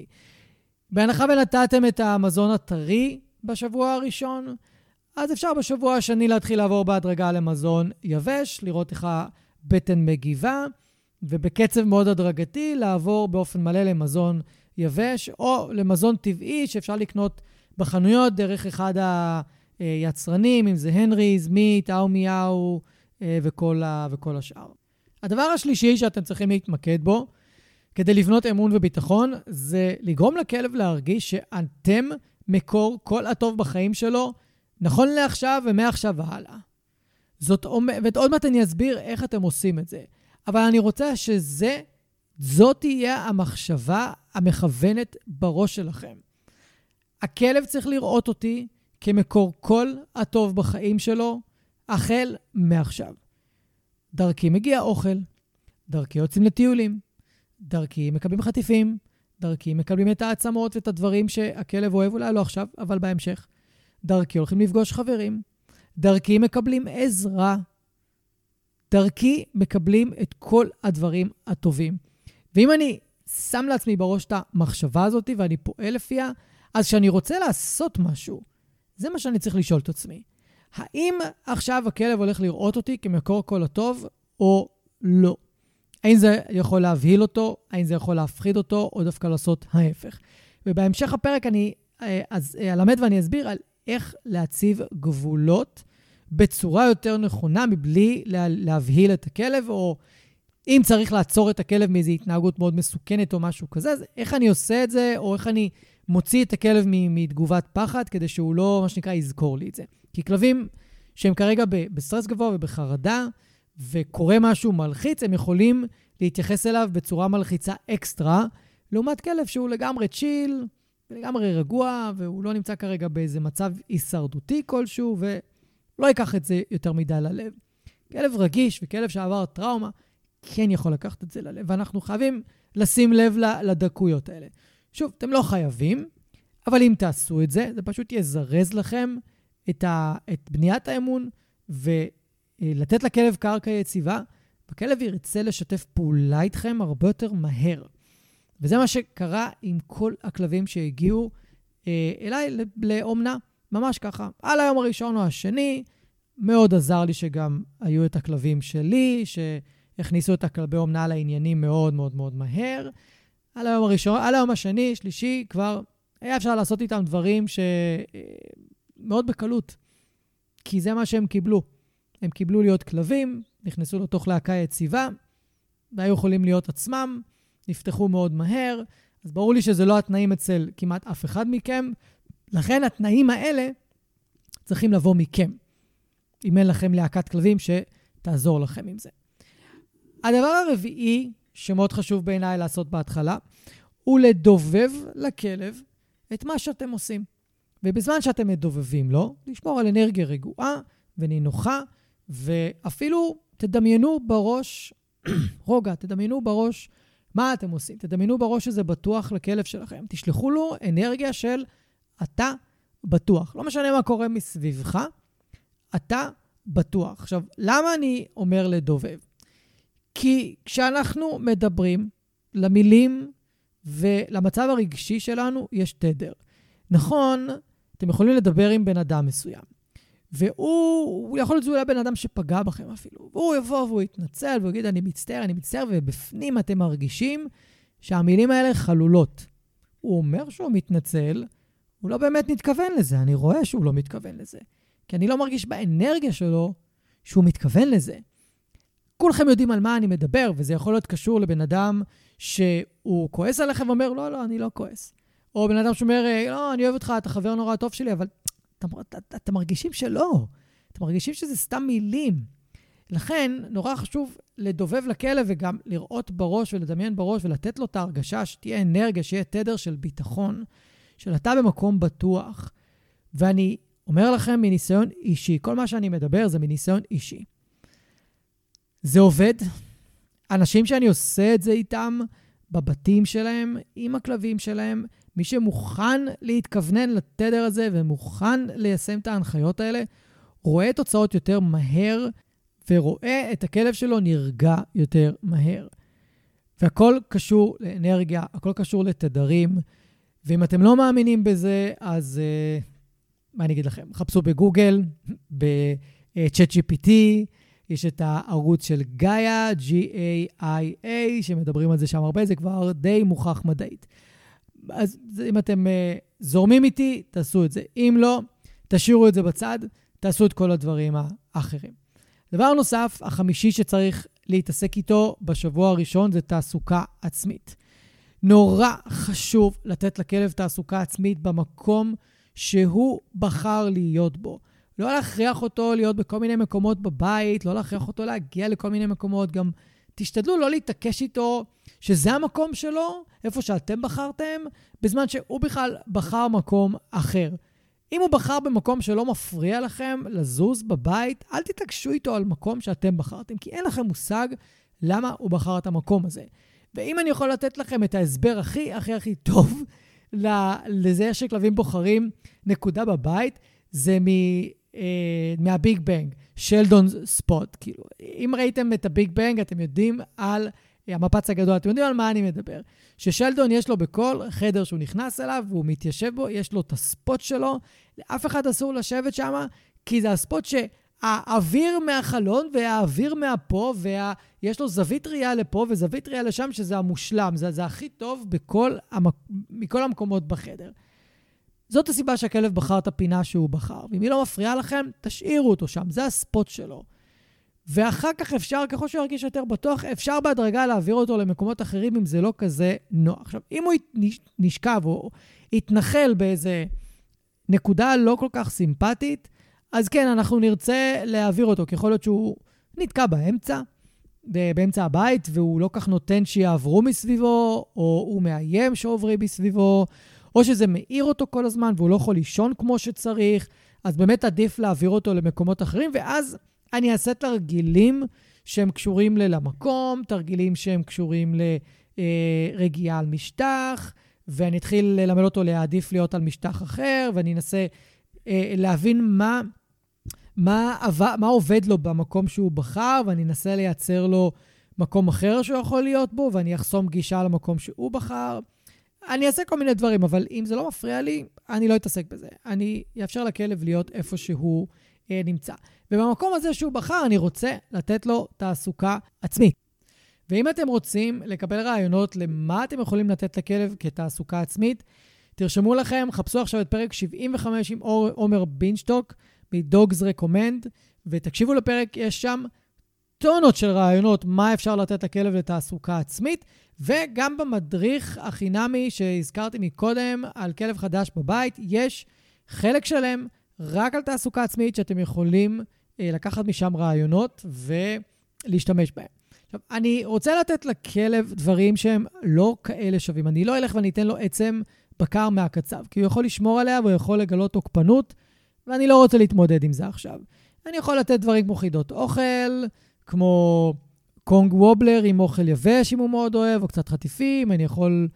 בהנחה ונתתם את המזון הטרי בשבוע הראשון, אז אפשר בשבוע השני להתחיל לעבור בהדרגה למזון יבש, לראות איך הבטן מגיבה, ובקצב מאוד הדרגתי לעבור באופן מלא למזון יבש, או למזון טבעי שאפשר לקנות בחנויות דרך אחד היצרנים, אם זה הנריז, מיט, אאו מיאו אה, וכל, וכל השאר. הדבר השלישי שאתם צריכים להתמקד בו, כדי לבנות אמון וביטחון, זה לגרום לכלב להרגיש שאתם מקור כל הטוב בחיים שלו, נכון לעכשיו ומעכשיו והלאה. זאת אומרת, ועוד מעט אני אסביר איך אתם עושים את זה. אבל אני רוצה שזה, זאת תהיה המחשבה המכוונת בראש שלכם. הכלב צריך לראות אותי כמקור כל הטוב בחיים שלו, החל מעכשיו. דרכי מגיע אוכל, דרכי יוצאים לטיולים, דרכי מקבלים חטיפים, דרכי מקבלים את העצמות ואת הדברים שהכלב אוהב, אולי לא עכשיו, אבל בהמשך. דרכי הולכים לפגוש חברים, דרכי מקבלים עזרה, דרכי מקבלים את כל הדברים הטובים. ואם אני שם לעצמי בראש את המחשבה הזאת ואני פועל לפיה, אז כשאני רוצה לעשות משהו, זה מה שאני צריך לשאול את עצמי. האם עכשיו הכלב הולך לראות אותי כמקור כל הטוב או לא? האם זה יכול להבהיל אותו, האם זה יכול להפחיד אותו, או דווקא לעשות ההפך. ובהמשך הפרק אני אה, אה, אלמד ואני אסביר על איך להציב גבולות בצורה יותר נכונה, מבלי לה, להבהיל את הכלב, או אם צריך לעצור את הכלב מאיזו התנהגות מאוד מסוכנת או משהו כזה, אז איך אני עושה את זה, או איך אני מוציא את הכלב מתגובת פחד, כדי שהוא לא, מה שנקרא, יזכור לי את זה. כי כלבים שהם כרגע בסטרס גבוה ובחרדה, וקורה משהו מלחיץ, הם יכולים להתייחס אליו בצורה מלחיצה אקסטרה, לעומת כלב שהוא לגמרי צ'יל, לגמרי רגוע, והוא לא נמצא כרגע באיזה מצב הישרדותי כלשהו, ולא ייקח את זה יותר מדי ללב. כלב רגיש וכלב שעבר טראומה, כן יכול לקחת את זה ללב, ואנחנו חייבים לשים לב לדקויות האלה. שוב, אתם לא חייבים, אבל אם תעשו את זה, זה פשוט יזרז לכם את, ה, את בניית האמון ולתת לכלב קרקע יציבה, וכלב ירצה לשתף פעולה איתכם הרבה יותר מהר. וזה מה שקרה עם כל הכלבים שהגיעו אה, אליי לאומנה, ממש ככה. על היום הראשון או השני, מאוד עזר לי שגם היו את הכלבים שלי, שהכניסו את הכלבי אומנה לעניינים מאוד מאוד מאוד מהר. על היום הראשון, על היום השני, שלישי, כבר היה אפשר לעשות איתם דברים שמאוד אה, בקלות, כי זה מה שהם קיבלו. הם קיבלו להיות כלבים, נכנסו לתוך להקה יציבה, והיו יכולים להיות עצמם, נפתחו מאוד מהר, אז ברור לי שזה לא התנאים אצל כמעט אף אחד מכם, לכן התנאים האלה צריכים לבוא מכם, אם אין לכם להקת כלבים שתעזור לכם עם זה. הדבר הרביעי, שמאוד חשוב בעיניי לעשות בהתחלה, הוא לדובב לכלב את מה שאתם עושים. ובזמן שאתם מדובבים לו, לשמור על אנרגיה רגועה ונינוחה, ואפילו תדמיינו בראש רוגע, תדמיינו בראש מה אתם עושים? תדמיינו בראש שזה בטוח לכלב שלכם. תשלחו לו אנרגיה של אתה בטוח. לא משנה מה קורה מסביבך, אתה בטוח. עכשיו, למה אני אומר לדובב? כי כשאנחנו מדברים למילים ולמצב הרגשי שלנו, יש תדר. נכון, אתם יכולים לדבר עם בן אדם מסוים. והוא יכול להיות אולי בן אדם שפגע בכם אפילו. והוא יבוא והוא יתנצל והוא יגיד, אני מצטער, אני מצטער, ובפנים אתם מרגישים שהמילים האלה חלולות. הוא אומר שהוא מתנצל, הוא לא באמת מתכוון לזה, אני רואה שהוא לא מתכוון לזה. כי אני לא מרגיש באנרגיה שלו שהוא מתכוון לזה. כולכם יודעים על מה אני מדבר, וזה יכול להיות קשור לבן אדם שהוא כועס עליכם ואומר, לא, לא, אני לא כועס. או בן אדם שאומר, לא, אני אוהב אותך, אתה חבר נורא טוב שלי, אבל אתם מרגישים שלא. אתם מרגישים שזה סתם מילים. לכן, נורא חשוב לדובב לכלב וגם לראות בראש ולדמיין בראש ולתת לו את ההרגשה שתהיה אנרגיה, שיהיה תדר של ביטחון, של אתה במקום בטוח. ואני אומר לכם מניסיון אישי, כל מה שאני מדבר זה מניסיון אישי. זה עובד. אנשים שאני עושה את זה איתם, בבתים שלהם, עם הכלבים שלהם, מי שמוכן להתכוונן לתדר הזה ומוכן ליישם את ההנחיות האלה, רואה תוצאות יותר מהר ורואה את הכלב שלו נרגע יותר מהר. והכל קשור לאנרגיה, הכל קשור לתדרים, ואם אתם לא מאמינים בזה, אז uh, מה אני אגיד לכם? חפשו בגוגל, ב-chat GPT, יש את הערוץ של גאיה, G-A-I-A, שמדברים על זה שם הרבה, זה כבר די מוכח מדעית. אז אם אתם uh, זורמים איתי, תעשו את זה. אם לא, תשאירו את זה בצד, תעשו את כל הדברים האחרים. דבר נוסף, החמישי שצריך להתעסק איתו בשבוע הראשון זה תעסוקה עצמית. נורא חשוב לתת לכלב תעסוקה עצמית במקום שהוא בחר להיות בו. לא להכריח אותו להיות בכל מיני מקומות בבית, לא להכריח אותו להגיע לכל מיני מקומות. גם תשתדלו לא להתעקש איתו שזה המקום שלו, איפה שאתם בחרתם, בזמן שהוא בכלל בחר מקום אחר. אם הוא בחר במקום שלא מפריע לכם לזוז בבית, אל תתעקשו איתו על מקום שאתם בחרתם, כי אין לכם מושג למה הוא בחר את המקום הזה. ואם אני יכול לתת לכם את ההסבר הכי הכי הכי טוב לזה שכלבים בוחרים נקודה בבית, זה מהביג בנג, שלדון ספוט. כאילו, אם ראיתם את הביג בנג, אתם יודעים על המפץ הגדול, אתם יודעים על מה אני מדבר. ששלדון יש לו בכל חדר שהוא נכנס אליו והוא מתיישב בו, יש לו את הספוט שלו, לאף אחד אסור לשבת שם, כי זה הספוט שהאוויר מהחלון והאוויר מהפה, ויש לו זווית ראייה לפה וזווית ראייה לשם, שזה המושלם. זה, זה הכי טוב בכל, המק... מכל המקומות בחדר. זאת הסיבה שהכלב בחר את הפינה שהוא בחר. ואם היא לא מפריעה לכם, תשאירו אותו שם, זה הספוט שלו. ואחר כך אפשר, ככל שהוא ירגיש יותר בטוח, אפשר בהדרגה להעביר אותו למקומות אחרים אם זה לא כזה נוח. עכשיו, אם הוא נשכב או יתנחל באיזה נקודה לא כל כך סימפטית, אז כן, אנחנו נרצה להעביר אותו, כי יכול להיות שהוא נתקע באמצע, באמצע הבית, והוא לא כך נותן שיעברו מסביבו, או הוא מאיים שעוברים מסביבו, או שזה מאיר אותו כל הזמן והוא לא יכול לישון כמו שצריך, אז באמת עדיף להעביר אותו למקומות אחרים, ואז אני אעשה תרגילים שהם קשורים למקום, תרגילים שהם קשורים לרגיעה על משטח, ואני אתחיל ללמד אותו להעדיף להיות על משטח אחר, ואני אנסה אה, להבין מה, מה, מה עובד לו במקום שהוא בחר, ואני אנסה לייצר לו מקום אחר שהוא יכול להיות בו, ואני אחסום גישה למקום שהוא בחר. אני אעשה כל מיני דברים, אבל אם זה לא מפריע לי, אני לא אתעסק בזה. אני אאפשר לכלב להיות איפה שהוא אה, נמצא. ובמקום הזה שהוא בחר, אני רוצה לתת לו תעסוקה עצמית. ואם אתם רוצים לקבל רעיונות למה אתם יכולים לתת לכלב כתעסוקה עצמית, תרשמו לכם, חפשו עכשיו את פרק 75 עם עומר בינשטוק מ-Dogs Recommend, ותקשיבו לפרק, יש שם טונות של רעיונות מה אפשר לתת לכלב לתעסוקה עצמית, וגם במדריך החינמי שהזכרתי מקודם על כלב חדש בבית, יש חלק שלם רק על תעסוקה עצמית שאתם יכולים אה, לקחת משם רעיונות ולהשתמש בהם. עכשיו, אני רוצה לתת לכלב דברים שהם לא כאלה שווים. אני לא אלך ואני אתן לו עצם בקר מהקצב, כי הוא יכול לשמור עליה והוא יכול לגלות תוקפנות, ואני לא רוצה להתמודד עם זה עכשיו. אני יכול לתת דברים כמו חידות אוכל, כמו קונג וובלר עם אוכל יבש, אם הוא מאוד אוהב, או קצת חטיפים, אני יכול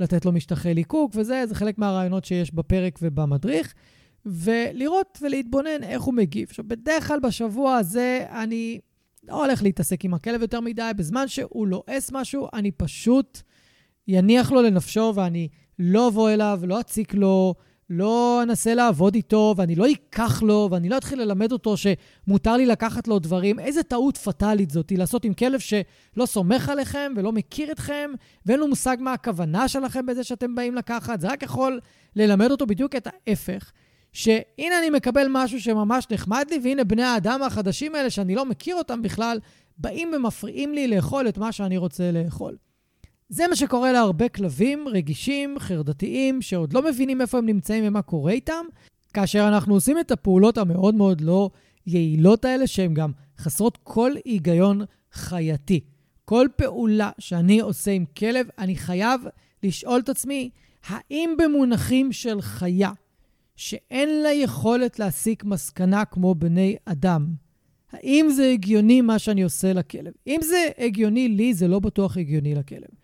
לתת לו משטחי ליקוק וזה, זה חלק מהרעיונות שיש בפרק ובמדריך. ולראות ולהתבונן איך הוא מגיב. עכשיו, בדרך כלל בשבוע הזה אני לא הולך להתעסק עם הכלב יותר מדי, בזמן שהוא לועס משהו, אני פשוט יניח לו לנפשו ואני לא אבוא אליו, לא אציק לו, לא אנסה לעבוד איתו, ואני לא אקח לו, ואני לא אתחיל ללמד אותו שמותר לי לקחת לו דברים. איזה טעות פטאלית זאתי לעשות עם כלב שלא סומך עליכם ולא מכיר אתכם, ואין לו מושג מה הכוונה שלכם בזה שאתם באים לקחת. זה רק יכול ללמד אותו בדיוק את ההפך. שהנה אני מקבל משהו שממש נחמד לי, והנה בני האדם החדשים האלה, שאני לא מכיר אותם בכלל, באים ומפריעים לי לאכול את מה שאני רוצה לאכול. זה מה שקורה להרבה כלבים רגישים, חרדתיים, שעוד לא מבינים איפה הם נמצאים ומה קורה איתם, כאשר אנחנו עושים את הפעולות המאוד מאוד לא יעילות האלה, שהן גם חסרות כל היגיון חייתי. כל פעולה שאני עושה עם כלב, אני חייב לשאול את עצמי, האם במונחים של חיה, שאין לה יכולת להסיק מסקנה כמו בני אדם. האם זה הגיוני מה שאני עושה לכלב? אם זה הגיוני לי, זה לא בטוח הגיוני לכלב.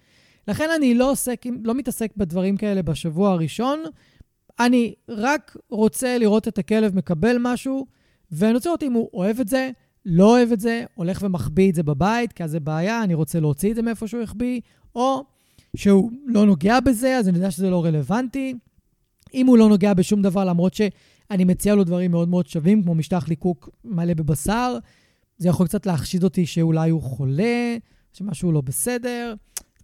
לכן אני לא, עוסק, לא מתעסק בדברים כאלה בשבוע הראשון, אני רק רוצה לראות את הכלב מקבל משהו, ואני רוצה לראות אם הוא אוהב את זה, לא אוהב את זה, הולך ומחביא את זה בבית, כי אז זה בעיה, אני רוצה להוציא את זה מאיפה שהוא החביא, או שהוא לא נוגע בזה, אז אני יודע שזה לא רלוונטי. אם הוא לא נוגע בשום דבר, למרות שאני מציע לו דברים מאוד מאוד שווים, כמו משטח ליקוק מלא בבשר, זה יכול קצת להחשיד אותי שאולי הוא חולה, שמשהו לא בסדר.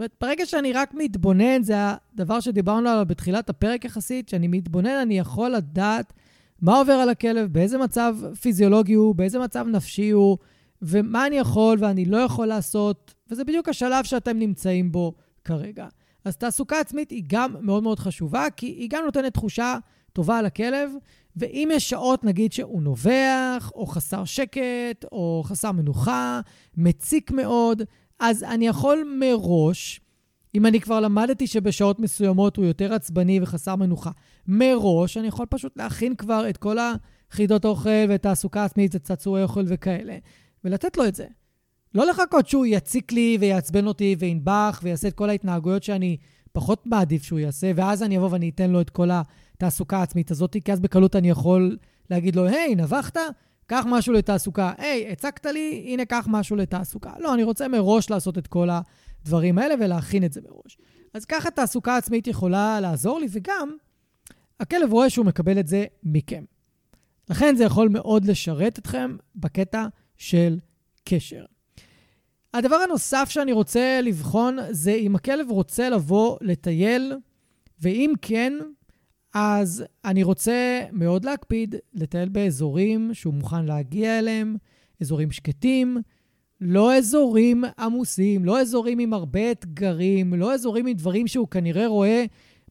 אומרת, ברגע שאני רק מתבונן, זה הדבר שדיברנו עליו בתחילת הפרק יחסית, שאני מתבונן, אני יכול לדעת מה עובר על הכלב, באיזה מצב פיזיולוגי הוא, באיזה מצב נפשי הוא, ומה אני יכול ואני לא יכול לעשות, וזה בדיוק השלב שאתם נמצאים בו כרגע. אז תעסוקה עצמית היא גם מאוד מאוד חשובה, כי היא גם נותנת תחושה טובה על הכלב, ואם יש שעות, נגיד שהוא נובח, או חסר שקט, או חסר מנוחה, מציק מאוד, אז אני יכול מראש, אם אני כבר למדתי שבשעות מסוימות הוא יותר עצבני וחסר מנוחה, מראש אני יכול פשוט להכין כבר את כל החידות אוכל ואת תעסוקה עצמית, את צעצועי אוכל וכאלה, ולתת לו את זה. לא לחכות שהוא יציק לי ויעצבן אותי וינבח ויעשה את כל ההתנהגויות שאני פחות מעדיף שהוא יעשה, ואז אני אבוא ואני אתן לו את כל התעסוקה העצמית הזאת, כי אז בקלות אני יכול להגיד לו, היי, נבחת? קח משהו לתעסוקה. היי, הצקת לי, הנה, קח משהו לתעסוקה. לא, אני רוצה מראש לעשות את כל הדברים האלה ולהכין את זה מראש. אז ככה תעסוקה עצמית יכולה לעזור לי, וגם הכלב רואה שהוא מקבל את זה מכם. לכן זה יכול מאוד לשרת אתכם בקטע של קשר. הדבר הנוסף שאני רוצה לבחון זה אם הכלב רוצה לבוא לטייל, ואם כן, אז אני רוצה מאוד להקפיד לטייל באזורים שהוא מוכן להגיע אליהם, אזורים שקטים, לא אזורים עמוסים, לא אזורים עם הרבה אתגרים, לא אזורים עם דברים שהוא כנראה רואה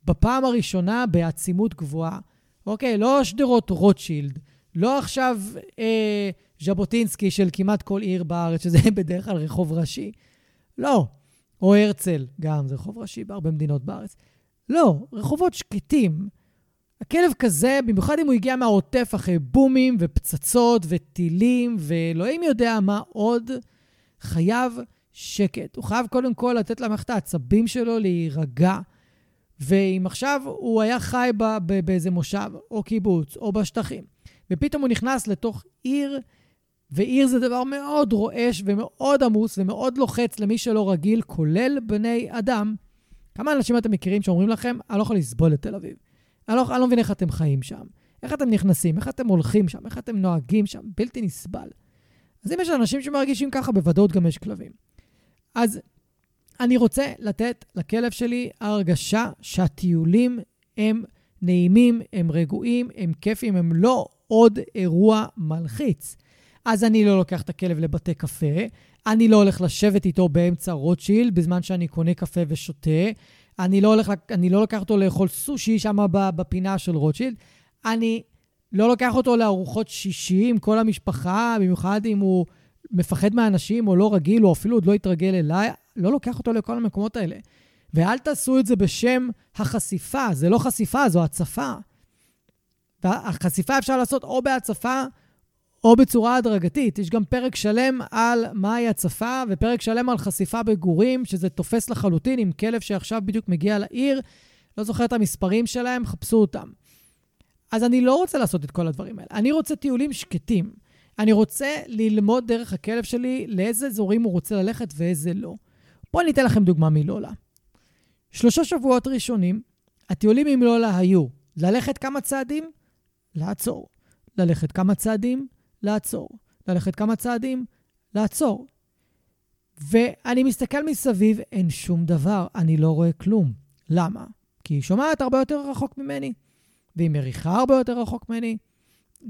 בפעם הראשונה בעצימות גבוהה. אוקיי, לא שדרות רוטשילד, לא עכשיו אה, ז'בוטינסקי של כמעט כל עיר בארץ, שזה בדרך כלל רחוב ראשי. לא. או הרצל, גם זה רחוב ראשי בהרבה מדינות בארץ. לא, רחובות שקטים. הכלב כזה, במיוחד אם הוא הגיע מהעוטף אחרי בומים ופצצות וטילים ואלוהים יודע מה עוד, חייב שקט. הוא חייב קודם כל לתת למערכת העצבים שלו להירגע. ואם עכשיו הוא היה חי באיזה מושב או קיבוץ או בשטחים, ופתאום הוא נכנס לתוך עיר, ועיר זה דבר מאוד רועש ומאוד עמוס ומאוד לוחץ למי שלא רגיל, כולל בני אדם. כמה אנשים אתם מכירים שאומרים לכם, אני לא יכול לסבול את תל אביב. אני לא, אני לא מבין איך אתם חיים שם. איך אתם נכנסים, איך אתם הולכים שם, איך אתם נוהגים שם, בלתי נסבל. אז אם יש אנשים שמרגישים ככה, בוודאות גם יש כלבים. אז אני רוצה לתת לכלב שלי הרגשה שהטיולים הם נעימים, הם רגועים, הם כיפים, הם לא עוד אירוע מלחיץ. אז אני לא לוקח את הכלב לבתי קפה, אני לא הולך לשבת איתו באמצע רוטשילד בזמן שאני קונה קפה ושותה, אני לא, הולך, אני לא לוקח אותו לאכול סושי שם בפינה של רוטשילד, אני לא לוקח אותו לארוחות שישי עם כל המשפחה, במיוחד אם הוא מפחד מהאנשים או לא רגיל, או אפילו עוד לא התרגל אליי, לא לוקח אותו לכל המקומות האלה. ואל תעשו את זה בשם החשיפה, זה לא חשיפה, זו הצפה. והחשיפה אפשר לעשות או בהצפה או בצורה הדרגתית. יש גם פרק שלם על מהי הצפה, ופרק שלם על חשיפה בגורים, שזה תופס לחלוטין עם כלב שעכשיו בדיוק מגיע לעיר, לא זוכר את המספרים שלהם, חפשו אותם. אז אני לא רוצה לעשות את כל הדברים האלה. אני רוצה טיולים שקטים. אני רוצה ללמוד דרך הכלב שלי לאיזה אזורים הוא רוצה ללכת ואיזה לא. בואו אני אתן לכם דוגמה מלולה. שלושה שבועות ראשונים, הטיולים עם לולה היו ללכת כמה צעדים, לעצור. ללכת כמה צעדים, לעצור. ללכת כמה צעדים, לעצור. ואני מסתכל מסביב, אין שום דבר, אני לא רואה כלום. למה? כי היא שומעת הרבה יותר רחוק ממני, והיא מריחה הרבה יותר רחוק ממני.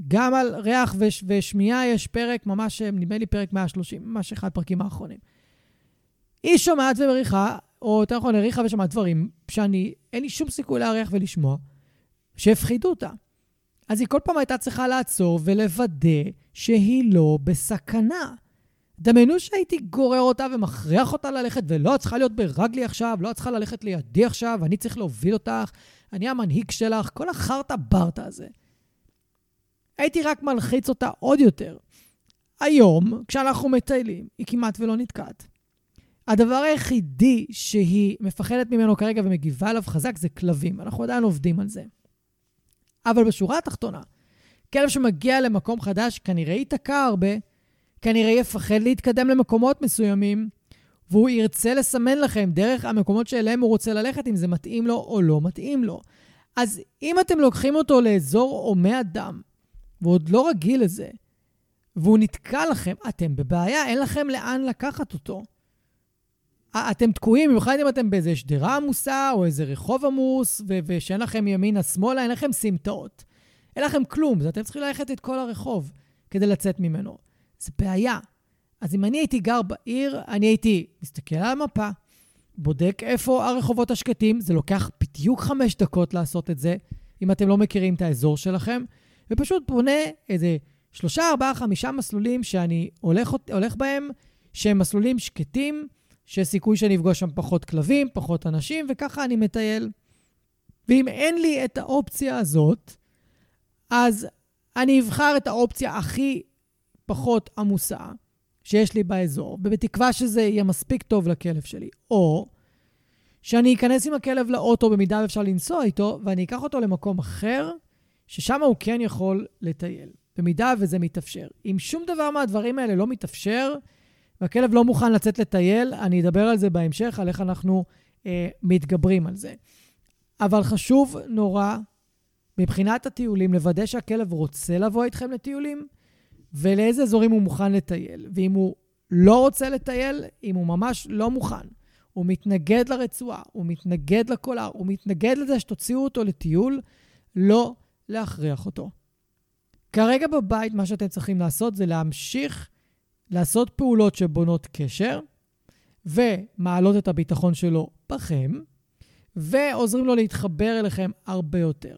גם על ריח וש, ושמיעה יש פרק, ממש, נדמה לי פרק 130, ממש אחד הפרקים האחרונים. היא שומעת ומריחה, או יותר נכון, הריחה ושמעת דברים שאני, אין לי שום סיכוי להריח ולשמוע, שהפחידו אותה. אז היא כל פעם הייתה צריכה לעצור ולוודא שהיא לא בסכנה. דמיינו שהייתי גורר אותה ומכריח אותה ללכת, ולא, את צריכה להיות ברגלי עכשיו, לא, את צריכה ללכת לידי עכשיו, אני צריך להוביל אותך, אני המנהיג שלך, כל החרטה ברטה הזה. הייתי רק מלחיץ אותה עוד יותר. היום, כשאנחנו מטיילים, היא כמעט ולא נתקעת. הדבר היחידי שהיא מפחדת ממנו כרגע ומגיבה עליו חזק זה כלבים. אנחנו עדיין עובדים על זה. אבל בשורה התחתונה, כלב שמגיע למקום חדש כנראה ייתקע הרבה, כנראה יפחד להתקדם למקומות מסוימים, והוא ירצה לסמן לכם דרך המקומות שאליהם הוא רוצה ללכת, אם זה מתאים לו או לא מתאים לו. אז אם אתם לוקחים אותו לאזור הומי אדם, והוא עוד לא רגיל לזה, והוא נתקע לכם, אתם בבעיה, אין לכם לאן לקחת אותו. אתם תקועים, במיוחד אם אתם באיזה שדרה עמוסה, או איזה רחוב עמוס, ושאין לכם ימינה-שמאלה, אין לכם סמטאות. אין לכם כלום, אז אתם צריכים ללכת את כל הרחוב כדי לצאת ממנו. זה בעיה. אז אם אני הייתי גר בעיר, אני הייתי מסתכל על המפה, בודק איפה הרחובות השקטים, זה לוקח בדיוק חמש דקות לעשות את זה, אם אתם לא מכירים את האזור שלכם, ופשוט בונה איזה שלושה, ארבעה, חמישה מסלולים שאני הולך, הולך בהם, שהם מסלולים שקטים, שיש סיכוי שאני אפגוש שם פחות כלבים, פחות אנשים, וככה אני מטייל. ואם אין לי את האופציה הזאת, אז אני אבחר את האופציה הכי פחות עמוסה שיש לי באזור, ובתקווה שזה יהיה מספיק טוב לכלב שלי. או שאני אכנס עם הכלב לאוטו במידה ואפשר לנסוע איתו, ואני אקח אותו למקום אחר, ששם הוא כן יכול לטייל, במידה וזה מתאפשר. אם שום דבר מהדברים האלה לא מתאפשר, והכלב לא מוכן לצאת לטייל, אני אדבר על זה בהמשך, על איך אנחנו אה, מתגברים על זה. אבל חשוב נורא, מבחינת הטיולים, לוודא שהכלב רוצה לבוא איתכם לטיולים, ולאיזה אזורים הוא מוכן לטייל. ואם הוא לא רוצה לטייל, אם הוא ממש לא מוכן, הוא מתנגד לרצועה, הוא מתנגד לקולר, הוא מתנגד לזה שתוציאו אותו לטיול, לא להכריח אותו. כרגע בבית, מה שאתם צריכים לעשות זה להמשיך לעשות פעולות שבונות קשר, ומעלות את הביטחון שלו בכם, ועוזרים לו להתחבר אליכם הרבה יותר.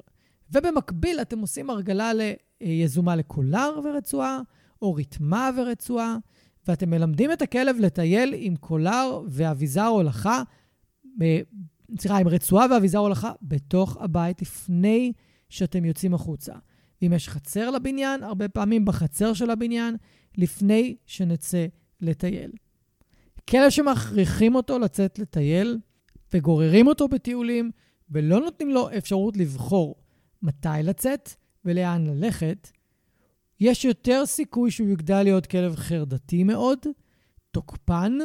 ובמקביל אתם עושים הרגלה ליזומה לקולר ורצועה, או ריתמה ורצועה, ואתם מלמדים את הכלב לטייל עם קולר ואביזר הולכה, סליחה, עם רצועה ואביזר הולכה בתוך הבית לפני שאתם יוצאים החוצה. ואם יש חצר לבניין, הרבה פעמים בחצר של הבניין, לפני שנצא לטייל. כלב שמכריחים אותו לצאת לטייל וגוררים אותו בטיולים ולא נותנים לו אפשרות לבחור מתי לצאת ולאן ללכת, יש יותר סיכוי שהוא יגדל להיות כלב חרדתי מאוד, תוקפן,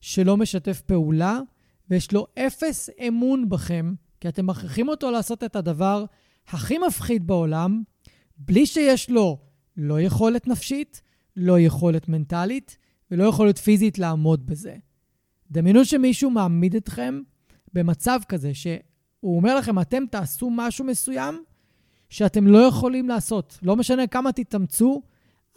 שלא משתף פעולה, ויש לו אפס אמון בכם, כי אתם מכריחים אותו לעשות את הדבר הכי מפחיד בעולם, בלי שיש לו לא יכולת נפשית, לא יכולת מנטלית ולא יכולת פיזית לעמוד בזה. דמיינו שמישהו מעמיד אתכם במצב כזה, שהוא אומר לכם, אתם תעשו משהו מסוים שאתם לא יכולים לעשות. לא משנה כמה תתאמצו,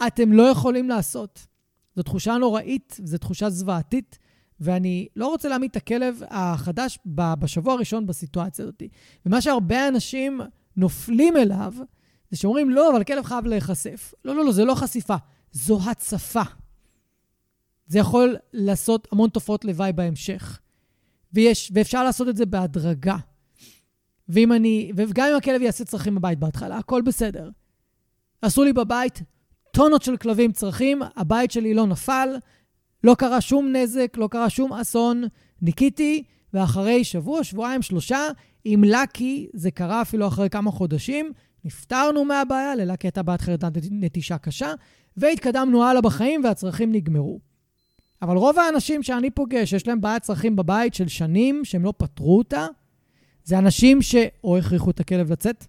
אתם לא יכולים לעשות. זו תחושה נוראית, זו תחושה זוועתית, ואני לא רוצה להעמיד את הכלב החדש בשבוע הראשון בסיטואציה הזאת. ומה שהרבה אנשים נופלים אליו, זה שאומרים, לא, אבל הכלב חייב להיחשף. לא, לא, לא, זה לא חשיפה, זו הצפה. זה יכול לעשות המון תופעות לוואי בהמשך. ויש, ואפשר לעשות את זה בהדרגה. ואם אני, וגם אם הכלב יעשה צרכים בבית בהתחלה, הכל בסדר. עשו לי בבית טונות של כלבים צרכים, הבית שלי לא נפל, לא קרה שום נזק, לא קרה שום אסון, ניקיתי, ואחרי שבוע, שבועיים, שלושה, עם לקי, זה קרה אפילו אחרי כמה חודשים, נפטרנו מהבעיה, ללקי הייתה בעיית חרדת נטישה קשה, והתקדמנו הלאה בחיים והצרכים נגמרו. אבל רוב האנשים שאני פוגש, יש להם בעיית צרכים בבית של שנים, שהם לא פתרו אותה, זה אנשים שאו הכריחו את הכלב לצאת,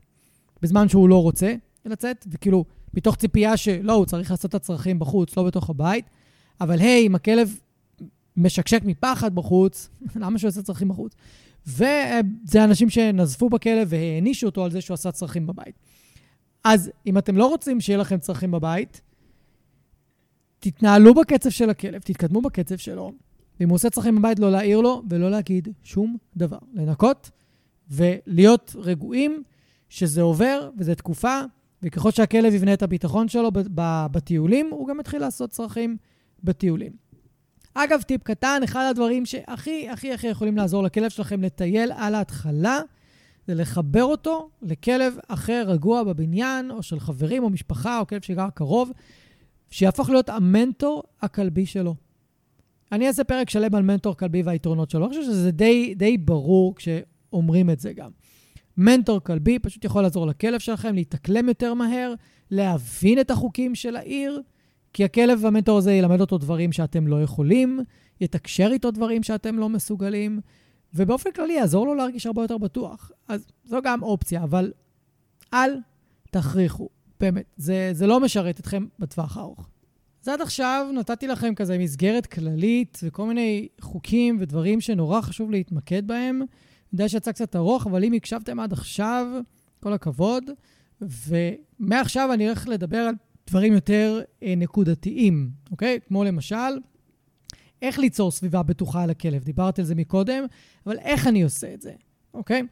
בזמן שהוא לא רוצה לצאת, וכאילו, מתוך ציפייה שלא, הוא צריך לעשות את הצרכים בחוץ, לא בתוך הבית, אבל היי, אם הכלב משקשק מפחד בחוץ, למה שהוא יעשה צרכים בחוץ? וזה אנשים שנזפו בכלב והענישו אותו על זה שהוא עשה צרכים בבית. אז אם אתם לא רוצים שיהיה לכם צרכים בבית, תתנהלו בקצב של הכלב, תתקדמו בקצב שלו, ואם הוא עושה צרכים בבית, לא להעיר לו ולא להגיד שום דבר. לנקות ולהיות רגועים שזה עובר וזה תקופה, וככל שהכלב יבנה את הביטחון שלו בטיולים, הוא גם יתחיל לעשות צרכים בטיולים. אגב, טיפ קטן, אחד הדברים שהכי הכי הכי יכולים לעזור לכלב שלכם לטייל על ההתחלה, זה לחבר אותו לכלב אחר רגוע בבניין, או של חברים או משפחה, או כלב שגר קרוב, שיהפוך להיות המנטור הכלבי שלו. אני אעשה פרק שלם על מנטור כלבי והיתרונות שלו. אני חושב שזה די, די ברור כשאומרים את זה גם. מנטור כלבי פשוט יכול לעזור לכלב שלכם להתאקלם יותר מהר, להבין את החוקים של העיר, כי הכלב המנטור הזה ילמד אותו דברים שאתם לא יכולים, יתקשר איתו דברים שאתם לא מסוגלים, ובאופן כללי יעזור לו להרגיש הרבה יותר בטוח. אז זו גם אופציה, אבל אל תכריחו, באמת. זה, זה לא משרת אתכם בטווח הארוך. אז עד עכשיו נתתי לכם כזה מסגרת כללית וכל מיני חוקים ודברים שנורא חשוב להתמקד בהם. יודע שיצא קצת ארוך, אבל אם הקשבתם עד עכשיו, כל הכבוד. ומעכשיו אני הולך לדבר על דברים יותר אה, נקודתיים, אוקיי? כמו למשל, איך ליצור סביבה בטוחה על הכלב. דיברתי על זה מקודם, אבל איך אני עושה את זה, אוקיי?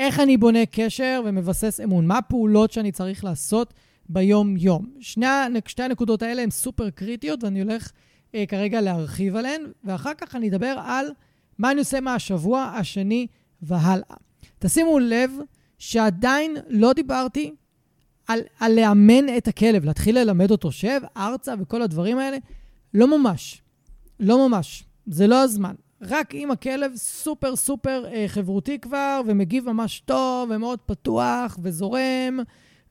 איך אני בונה קשר ומבסס אמון? מה הפעולות שאני צריך לעשות ביום-יום? שני, שתי הנקודות האלה הן סופר קריטיות, ואני הולך אה, כרגע להרחיב עליהן, ואחר כך אני אדבר על מה אני עושה מהשבוע השני והלאה. תשימו לב שעדיין לא דיברתי על, על לאמן את הכלב, להתחיל ללמד אותו שב, ארצה וכל הדברים האלה. לא ממש. לא ממש. זה לא הזמן. רק אם הכלב סופר סופר אה, חברותי כבר, ומגיב ממש טוב, ומאוד פתוח, וזורם,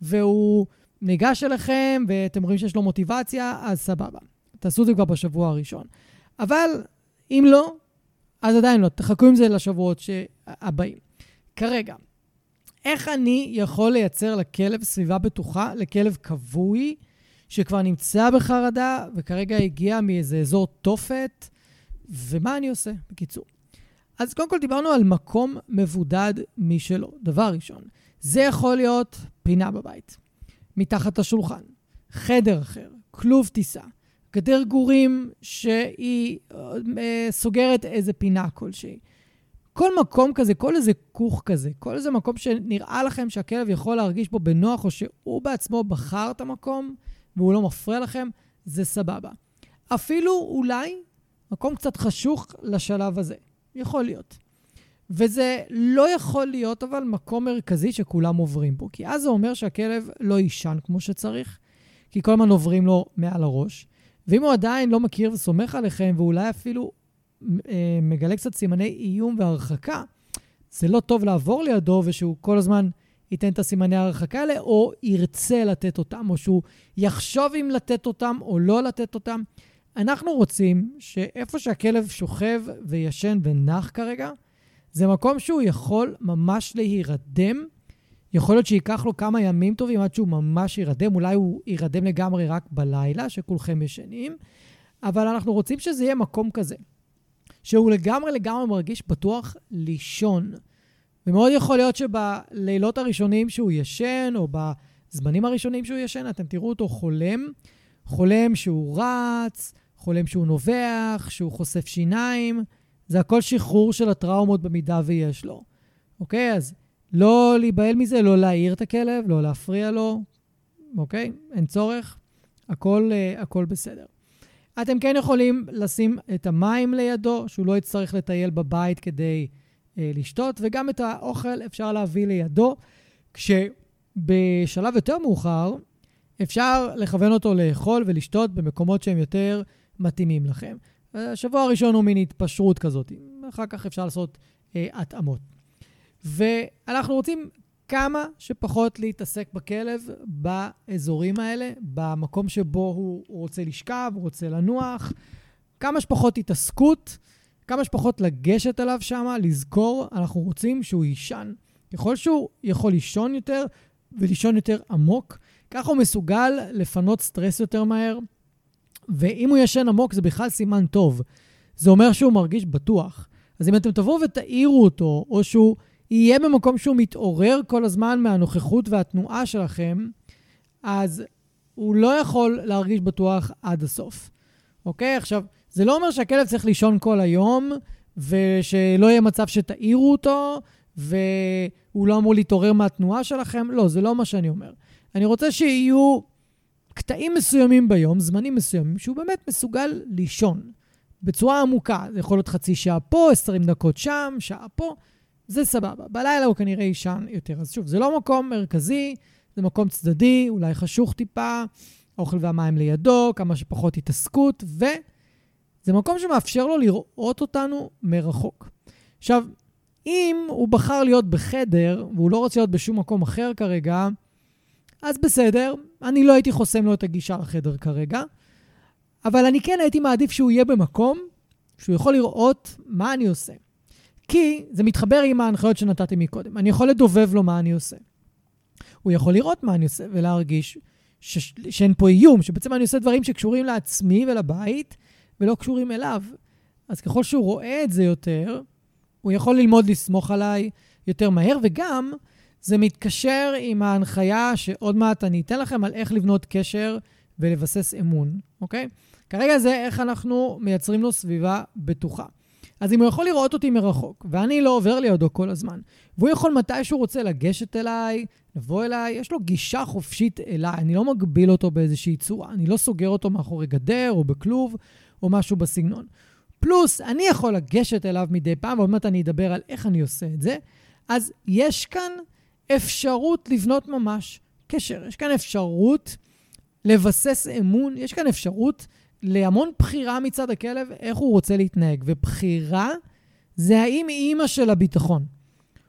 והוא ניגש אליכם, ואתם רואים שיש לו מוטיבציה, אז סבבה. תעשו את זה כבר בשבוע הראשון. אבל אם לא, אז עדיין לא. תחכו עם זה לשבועות הבאים. כרגע, איך אני יכול לייצר לכלב סביבה בטוחה, לכלב כבוי, שכבר נמצא בחרדה וכרגע הגיע מאיזה אזור תופת, ומה אני עושה, בקיצור. אז קודם כל דיברנו על מקום מבודד משלו. דבר ראשון, זה יכול להיות פינה בבית, מתחת השולחן, חדר אחר, כלוב טיסה, גדר גורים שהיא אה, סוגרת איזה פינה כלשהי. כל מקום כזה, כל איזה כוך כזה, כל איזה מקום שנראה לכם שהכלב יכול להרגיש בו בנוח, או שהוא בעצמו בחר את המקום והוא לא מפריע לכם, זה סבבה. אפילו אולי מקום קצת חשוך לשלב הזה. יכול להיות. וזה לא יכול להיות אבל מקום מרכזי שכולם עוברים בו, כי אז זה אומר שהכלב לא יישן כמו שצריך, כי כל הזמן עוברים לו מעל הראש. ואם הוא עדיין לא מכיר וסומך עליכם, ואולי אפילו מגלה קצת סימני איום והרחקה, זה לא טוב לעבור לידו ושהוא כל הזמן ייתן את הסימני ההרחקה האלה, או ירצה לתת אותם, או שהוא יחשוב אם לתת אותם או לא לתת אותם. אנחנו רוצים שאיפה שהכלב שוכב וישן ונח כרגע, זה מקום שהוא יכול ממש להירדם. יכול להיות שייקח לו כמה ימים טובים עד שהוא ממש יירדם, אולי הוא יירדם לגמרי רק בלילה, שכולכם ישנים, אבל אנחנו רוצים שזה יהיה מקום כזה. שהוא לגמרי לגמרי מרגיש בטוח לישון. ומאוד יכול להיות שבלילות הראשונים שהוא ישן, או בזמנים הראשונים שהוא ישן, אתם תראו אותו חולם. חולם שהוא רץ, חולם שהוא נובח, שהוא חושף שיניים. זה הכל שחרור של הטראומות במידה ויש לו. אוקיי? אז לא להיבהל מזה, לא להעיר את הכלב, לא להפריע לו, אוקיי? אין צורך. הכל, uh, הכל בסדר. אתם כן יכולים לשים את המים לידו, שהוא לא יצטרך לטייל בבית כדי אה, לשתות, וגם את האוכל אפשר להביא לידו, כשבשלב יותר מאוחר אפשר לכוון אותו לאכול ולשתות במקומות שהם יותר מתאימים לכם. השבוע הראשון הוא מין התפשרות כזאת, אחר כך אפשר לעשות אה, התאמות. ואנחנו רוצים כמה שפחות להתעסק בכלב באזורים האלה, במקום שבו הוא, רוצה לשכב, הוא רוצה לנוח, כמה שפחות התעסקות, כמה שפחות לגשת אליו שם, לזכור, אנחנו רוצים שהוא יישן. ככל שהוא יכול לישון יותר ולישון יותר עמוק, ככה הוא מסוגל לפנות סטרס יותר מהר, ואם הוא ישן עמוק זה בכלל סימן טוב. זה אומר שהוא מרגיש בטוח. אז אם אתם תבואו ותעירו אותו, או שהוא יהיה במקום שהוא מתעורר כל הזמן מהנוכחות והתנועה שלכם, אז הוא לא יכול להרגיש בטוח עד הסוף. אוקיי? עכשיו, זה לא אומר שהכלב צריך לישון כל היום, ושלא יהיה מצב שתעירו אותו, והוא לא אמור להתעורר מהתנועה שלכם. לא, זה לא מה שאני אומר. אני רוצה שיהיו קטעים מסוימים ביום, זמנים מסוימים, שהוא באמת מסוגל לישון בצורה עמוקה. זה יכול להיות חצי שעה פה, 20 דקות שם, שעה פה. זה סבבה. בלילה הוא כנראה יישן יותר. אז שוב, זה לא מקום מרכזי, זה מקום צדדי, אולי חשוך טיפה, האוכל והמים לידו, כמה שפחות התעסקות, וזה מקום שמאפשר לו לראות אותנו מרחוק. עכשיו, אם הוא בחר להיות בחדר, והוא לא רוצה להיות בשום מקום אחר כרגע, אז בסדר, אני לא הייתי חוסם לו את הגישה לחדר כרגע, אבל אני כן הייתי מעדיף שהוא יהיה במקום שהוא יכול לראות מה אני עושה. כי זה מתחבר עם ההנחיות שנתתי מקודם. אני יכול לדובב לו מה אני עושה. הוא יכול לראות מה אני עושה ולהרגיש ש... שאין פה איום, שבעצם אני עושה דברים שקשורים לעצמי ולבית ולא קשורים אליו. אז ככל שהוא רואה את זה יותר, הוא יכול ללמוד לסמוך עליי יותר מהר, וגם זה מתקשר עם ההנחיה שעוד מעט אני אתן לכם על איך לבנות קשר ולבסס אמון, אוקיי? כרגע זה איך אנחנו מייצרים לו סביבה בטוחה. אז אם הוא יכול לראות אותי מרחוק, ואני לא עובר לידו כל הזמן, והוא יכול מתי שהוא רוצה לגשת אליי, לבוא אליי, יש לו גישה חופשית אליי, אני לא מגביל אותו באיזושהי צורה, אני לא סוגר אותו מאחורי גדר או בכלוב או משהו בסגנון. פלוס, אני יכול לגשת אליו מדי פעם, ועוד מעט אני אדבר על איך אני עושה את זה. אז יש כאן אפשרות לבנות ממש קשר, יש כאן אפשרות לבסס אמון, יש כאן אפשרות להמון בחירה מצד הכלב איך הוא רוצה להתנהג. ובחירה זה האם אימא של הביטחון.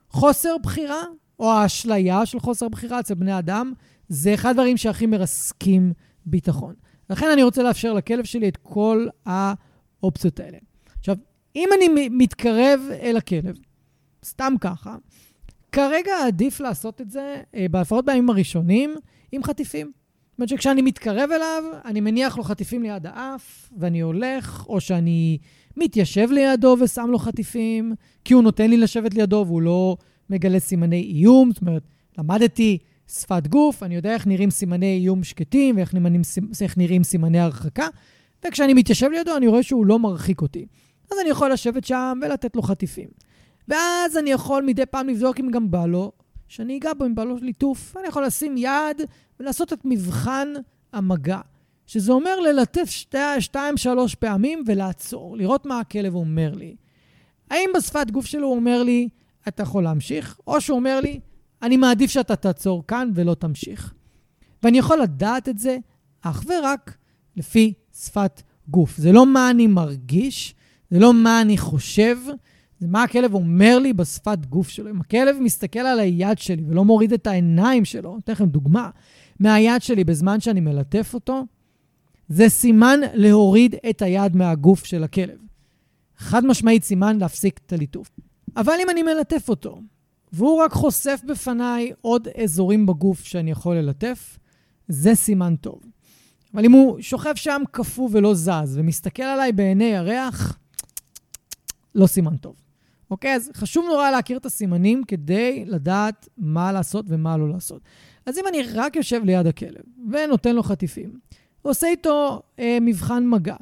חוסר בחירה, או האשליה של חוסר בחירה אצל בני אדם, זה אחד הדברים שהכי מרסקים ביטחון. לכן אני רוצה לאפשר לכלב שלי את כל האופציות האלה. עכשיו, אם אני מתקרב אל הכלב, סתם ככה, כרגע עדיף לעשות את זה, אה, לפחות בימים הראשונים, עם חטיפים. אומרת שכשאני מתקרב אליו, אני מניח לו חטיפים ליד האף, ואני הולך, או שאני מתיישב לידו ושם לו חטיפים, כי הוא נותן לי לשבת לידו והוא לא מגלה סימני איום. זאת אומרת, למדתי שפת גוף, אני יודע איך נראים סימני איום שקטים ואיך נראים, נראים סימני הרחקה, וכשאני מתיישב לידו, אני רואה שהוא לא מרחיק אותי. אז אני יכול לשבת שם ולתת לו חטיפים. ואז אני יכול מדי פעם לבדוק אם גם בא לו, שאני אגע בו אם בא לו ליטוף. אני יכול לשים יד ולעשות את מבחן המגע, שזה אומר ללטף שתי, שתיים, שלוש פעמים ולעצור, לראות מה הכלב אומר לי. האם בשפת גוף שלו הוא אומר לי, אתה יכול להמשיך, או שהוא אומר לי, אני מעדיף שאתה תעצור כאן ולא תמשיך. ואני יכול לדעת את זה אך ורק לפי שפת גוף. זה לא מה אני מרגיש, זה לא מה אני חושב, זה מה הכלב אומר לי בשפת גוף שלו. אם הכלב מסתכל על היד שלי ולא מוריד את העיניים שלו, אתן לכם דוגמה, מהיד שלי בזמן שאני מלטף אותו, זה סימן להוריד את היד מהגוף של הכלב. חד משמעית סימן להפסיק את הליטוף. אבל אם אני מלטף אותו, והוא רק חושף בפניי עוד אזורים בגוף שאני יכול ללטף, זה סימן טוב. אבל אם הוא שוכב שם קפוא ולא זז, ומסתכל עליי בעיני ירח, לא סימן טוב. אוקיי? אז חשוב נורא להכיר את הסימנים כדי לדעת מה לעשות ומה לא לעשות. אז אם אני רק יושב ליד הכלב ונותן לו חטיפים, ועושה איתו אה, מבחן מגע,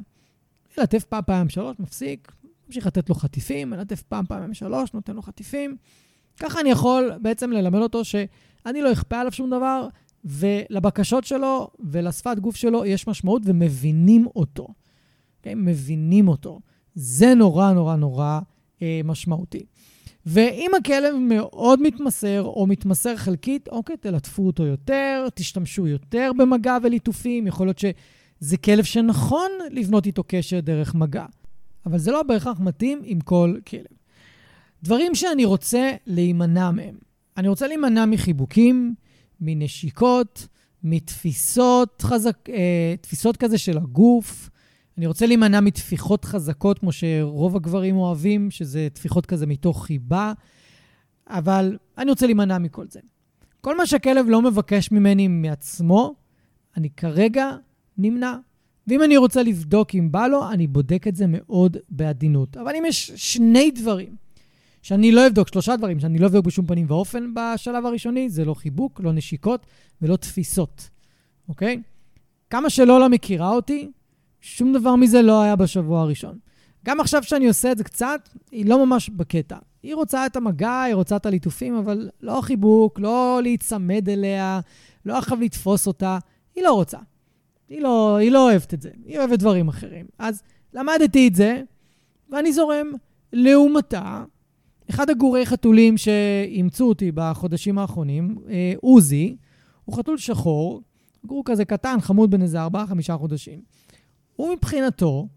מלטף פעם, פעם, שלוש, מפסיק, ממשיך לתת לו חטיפים, מלטף פעם, פעם, שלוש, נותן לו חטיפים. ככה אני יכול בעצם ללמד אותו שאני לא אכפה עליו שום דבר, ולבקשות שלו ולשפת גוף שלו יש משמעות ומבינים אותו. אוקיי? מבינים אותו. זה נורא נורא נורא אה, משמעותי. ואם הכלב מאוד מתמסר או מתמסר חלקית, אוקיי, תלטפו אותו יותר, תשתמשו יותר במגע וליטופים, יכול להיות שזה כלב שנכון לבנות איתו קשר דרך מגע, אבל זה לא בהכרח מתאים עם כל כלב. דברים שאני רוצה להימנע מהם. אני רוצה להימנע מחיבוקים, מנשיקות, מתפיסות חזק, אה, תפיסות כזה של הגוף, אני רוצה להימנע מטפיחות חזקות, כמו שרוב הגברים אוהבים, שזה טפיחות כזה מתוך חיבה, אבל אני רוצה להימנע מכל זה. כל מה שהכלב לא מבקש ממני מעצמו, אני כרגע נמנע. ואם אני רוצה לבדוק אם בא לו, אני בודק את זה מאוד בעדינות. אבל אם יש שני דברים שאני לא אבדוק, שלושה דברים שאני לא אבדוק בשום פנים ואופן בשלב הראשוני, זה לא חיבוק, לא נשיקות ולא תפיסות, אוקיי? כמה שלא מכירה אותי, שום דבר מזה לא היה בשבוע הראשון. גם עכשיו שאני עושה את זה קצת, היא לא ממש בקטע. היא רוצה את המגע, היא רוצה את הליטופים, אבל לא חיבוק, לא להיצמד אליה, לא עכשיו לתפוס אותה. היא לא רוצה. היא לא, היא לא אוהבת את זה, היא אוהבת דברים אחרים. אז למדתי את זה, ואני זורם. לעומתה, אחד הגורי חתולים שאימצו אותי בחודשים האחרונים, אה, עוזי, הוא חתול שחור, גור כזה קטן, חמוד בן איזה 4-5 חודשים. הוא מבחינתו,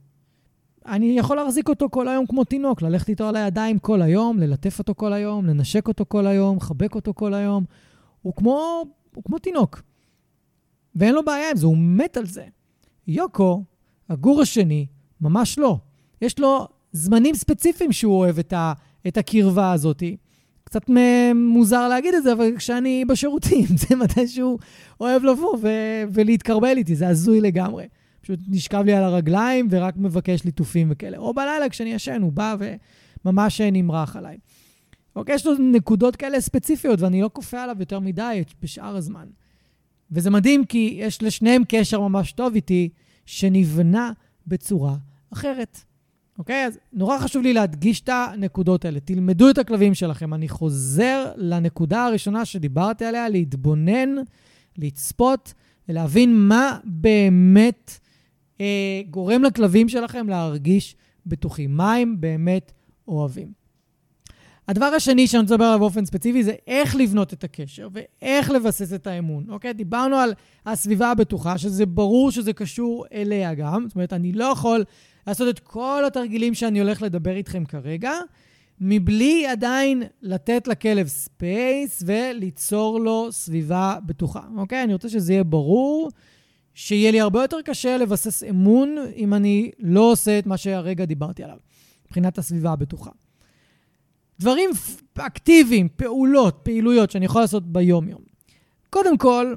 אני יכול להחזיק אותו כל היום כמו תינוק, ללכת איתו על הידיים כל היום, ללטף אותו כל היום, לנשק אותו כל היום, לחבק אותו כל היום. הוא כמו, הוא כמו תינוק. ואין לו בעיה עם זה, הוא מת על זה. יוקו הגור השני, ממש לא. יש לו זמנים ספציפיים שהוא אוהב את, ה, את הקרבה הזאת. קצת מוזר להגיד את זה, אבל כשאני בשירותים, זה מתי שהוא אוהב לבוא ו- ולהתקרבל איתי, זה הזוי לגמרי. פשוט נשכב לי על הרגליים ורק מבקש ליטופים וכאלה. או בלילה כשאני ישן, הוא בא וממש נמרח עליי. אוקיי, יש לו נקודות כאלה ספציפיות, ואני לא כופה עליו יותר מדי בשאר הזמן. וזה מדהים, כי יש לשניהם קשר ממש טוב איתי, שנבנה בצורה אחרת. אוקיי? אז נורא חשוב לי להדגיש את הנקודות האלה. תלמדו את הכלבים שלכם. אני חוזר לנקודה הראשונה שדיברתי עליה, להתבונן, לצפות, ולהבין מה באמת אה, גורם לכלבים שלכם להרגיש בטוחים, מה הם באמת אוהבים. הדבר השני שאני רוצה לדבר עליו באופן ספציפי זה איך לבנות את הקשר ואיך לבסס את האמון, אוקיי? דיברנו על הסביבה הבטוחה, שזה ברור שזה קשור אליה גם. זאת אומרת, אני לא יכול לעשות את כל התרגילים שאני הולך לדבר איתכם כרגע, מבלי עדיין לתת לכלב space וליצור לו סביבה בטוחה, אוקיי? אני רוצה שזה יהיה ברור, שיהיה לי הרבה יותר קשה לבסס אמון אם אני לא עושה את מה שהרגע דיברתי עליו, מבחינת הסביבה הבטוחה. דברים אקטיביים, פעולות, פעילויות שאני יכול לעשות ביום-יום. קודם כל,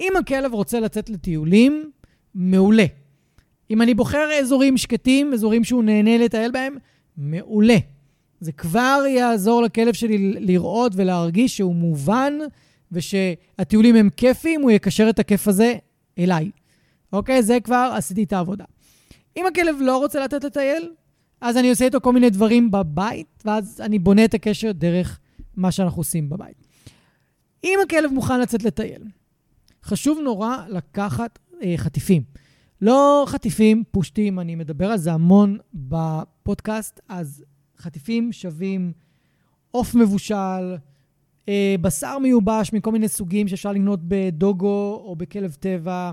אם הכלב רוצה לצאת לטיולים, מעולה. אם אני בוחר אזורים שקטים, אזורים שהוא נהנה לטייל בהם, מעולה. זה כבר יעזור לכלב שלי לראות ולהרגיש שהוא מובן ושהטיולים הם כיפים, הוא יקשר את הכיף הזה אליי. אוקיי? זה כבר עשיתי את העבודה. אם הכלב לא רוצה לתת לטייל, אז אני עושה איתו כל מיני דברים בבית, ואז אני בונה את הקשר דרך מה שאנחנו עושים בבית. אם הכלב מוכן לצאת לטייל, חשוב נורא לקחת אה, חטיפים. לא חטיפים פושטים, אני מדבר על זה המון בפודקאסט, אז חטיפים שווים עוף מבושל, בשר מיובש מכל מיני סוגים שאפשר לקנות בדוגו או בכלב טבע.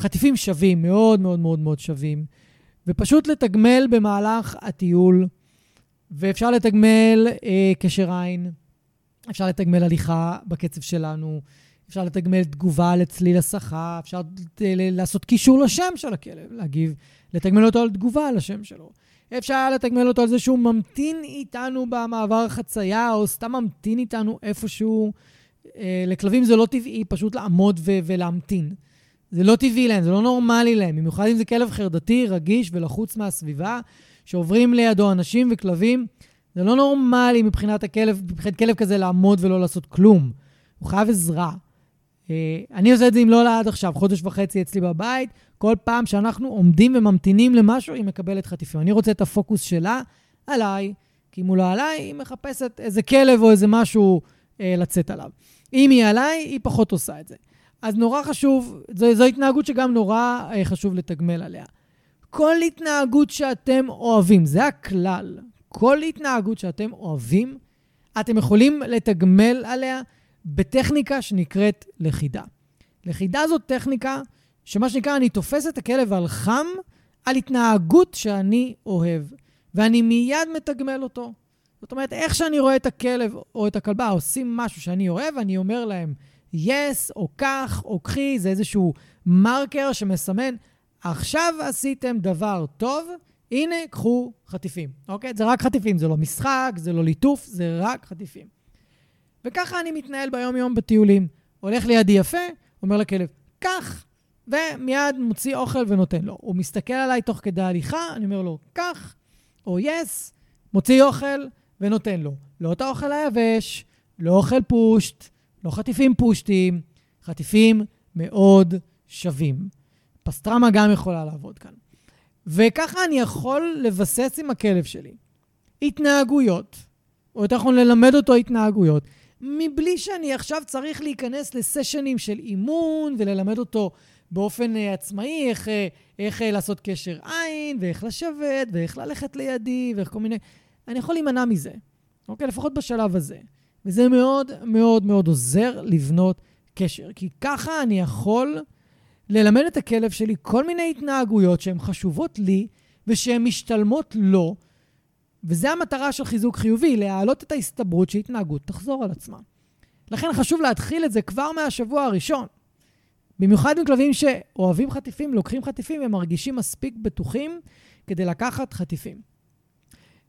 חטיפים שווים, מאוד מאוד מאוד מאוד שווים. ופשוט לתגמל במהלך הטיול, ואפשר לתגמל אה, קשר עין, אפשר לתגמל הליכה בקצב שלנו, אפשר לתגמל תגובה לצליל הסחה, אפשר אה, לעשות קישור לשם של הכלב, להגיב, לתגמל אותו על תגובה לשם שלו. אפשר לתגמל אותו על זה שהוא ממתין איתנו במעבר החצייה, או סתם ממתין איתנו איפשהו. אה, לכלבים זה לא טבעי פשוט לעמוד ו- ולהמתין. זה לא טבעי להם, זה לא נורמלי להם, במיוחד אם זה כלב חרדתי, רגיש ולחוץ מהסביבה, שעוברים לידו אנשים וכלבים. זה לא נורמלי מבחינת הכלב, מבחינת כלב כזה לעמוד ולא לעשות כלום. הוא חייב עזרה. אה, אני עושה את זה עם לולה עד עכשיו, חודש וחצי אצלי בבית. כל פעם שאנחנו עומדים וממתינים למשהו, היא מקבלת חטיפים. אני רוצה את הפוקוס שלה עליי, כי אם הוא לא עליי, היא מחפשת איזה כלב או איזה משהו אה, לצאת עליו. אם היא עליי, היא פחות עושה את זה. אז נורא חשוב, זו, זו התנהגות שגם נורא אה, חשוב לתגמל עליה. כל התנהגות שאתם אוהבים, זה הכלל. כל התנהגות שאתם אוהבים, אתם יכולים לתגמל עליה בטכניקה שנקראת לכידה. לכידה זאת טכניקה שמה שנקרא, אני תופס את הכלב על חם על התנהגות שאני אוהב, ואני מיד מתגמל אותו. זאת אומרת, איך שאני רואה את הכלב או את הכלבה עושים משהו שאני אוהב, אני אומר להם, yes, או כך, או קחי, זה איזשהו מרקר שמסמן, עכשיו עשיתם דבר טוב, הנה, קחו חטיפים, אוקיי? זה רק חטיפים, זה לא משחק, זה לא ליטוף, זה רק חטיפים. וככה אני מתנהל ביום-יום בטיולים. הולך לידי יפה, אומר לכלב, קח, ומיד מוציא אוכל ונותן לו. הוא מסתכל עליי תוך כדי הליכה, אני אומר לו, קח, או יס, מוציא אוכל ונותן לו. לא את האוכל היבש, לא אוכל פושט, לא חטיפים פושטים, חטיפים מאוד שווים. פסטרמה גם יכולה לעבוד כאן. וככה אני יכול לבסס עם הכלב שלי התנהגויות, או יותר נכון ללמד אותו התנהגויות, מבלי שאני עכשיו צריך להיכנס לסשנים של אימון וללמד אותו באופן uh, עצמאי איך, uh, איך uh, לעשות קשר עין, ואיך לשבת, ואיך ללכת לידי, ואיך כל מיני... אני יכול להימנע מזה, אוקיי? לפחות בשלב הזה. וזה מאוד מאוד מאוד עוזר לבנות קשר, כי ככה אני יכול ללמד את הכלב שלי כל מיני התנהגויות שהן חשובות לי ושהן משתלמות לו, וזה המטרה של חיזוק חיובי, להעלות את ההסתברות שהתנהגות תחזור על עצמה. לכן חשוב להתחיל את זה כבר מהשבוע הראשון. במיוחד עם כלבים שאוהבים חטיפים, לוקחים חטיפים ומרגישים מספיק בטוחים כדי לקחת חטיפים.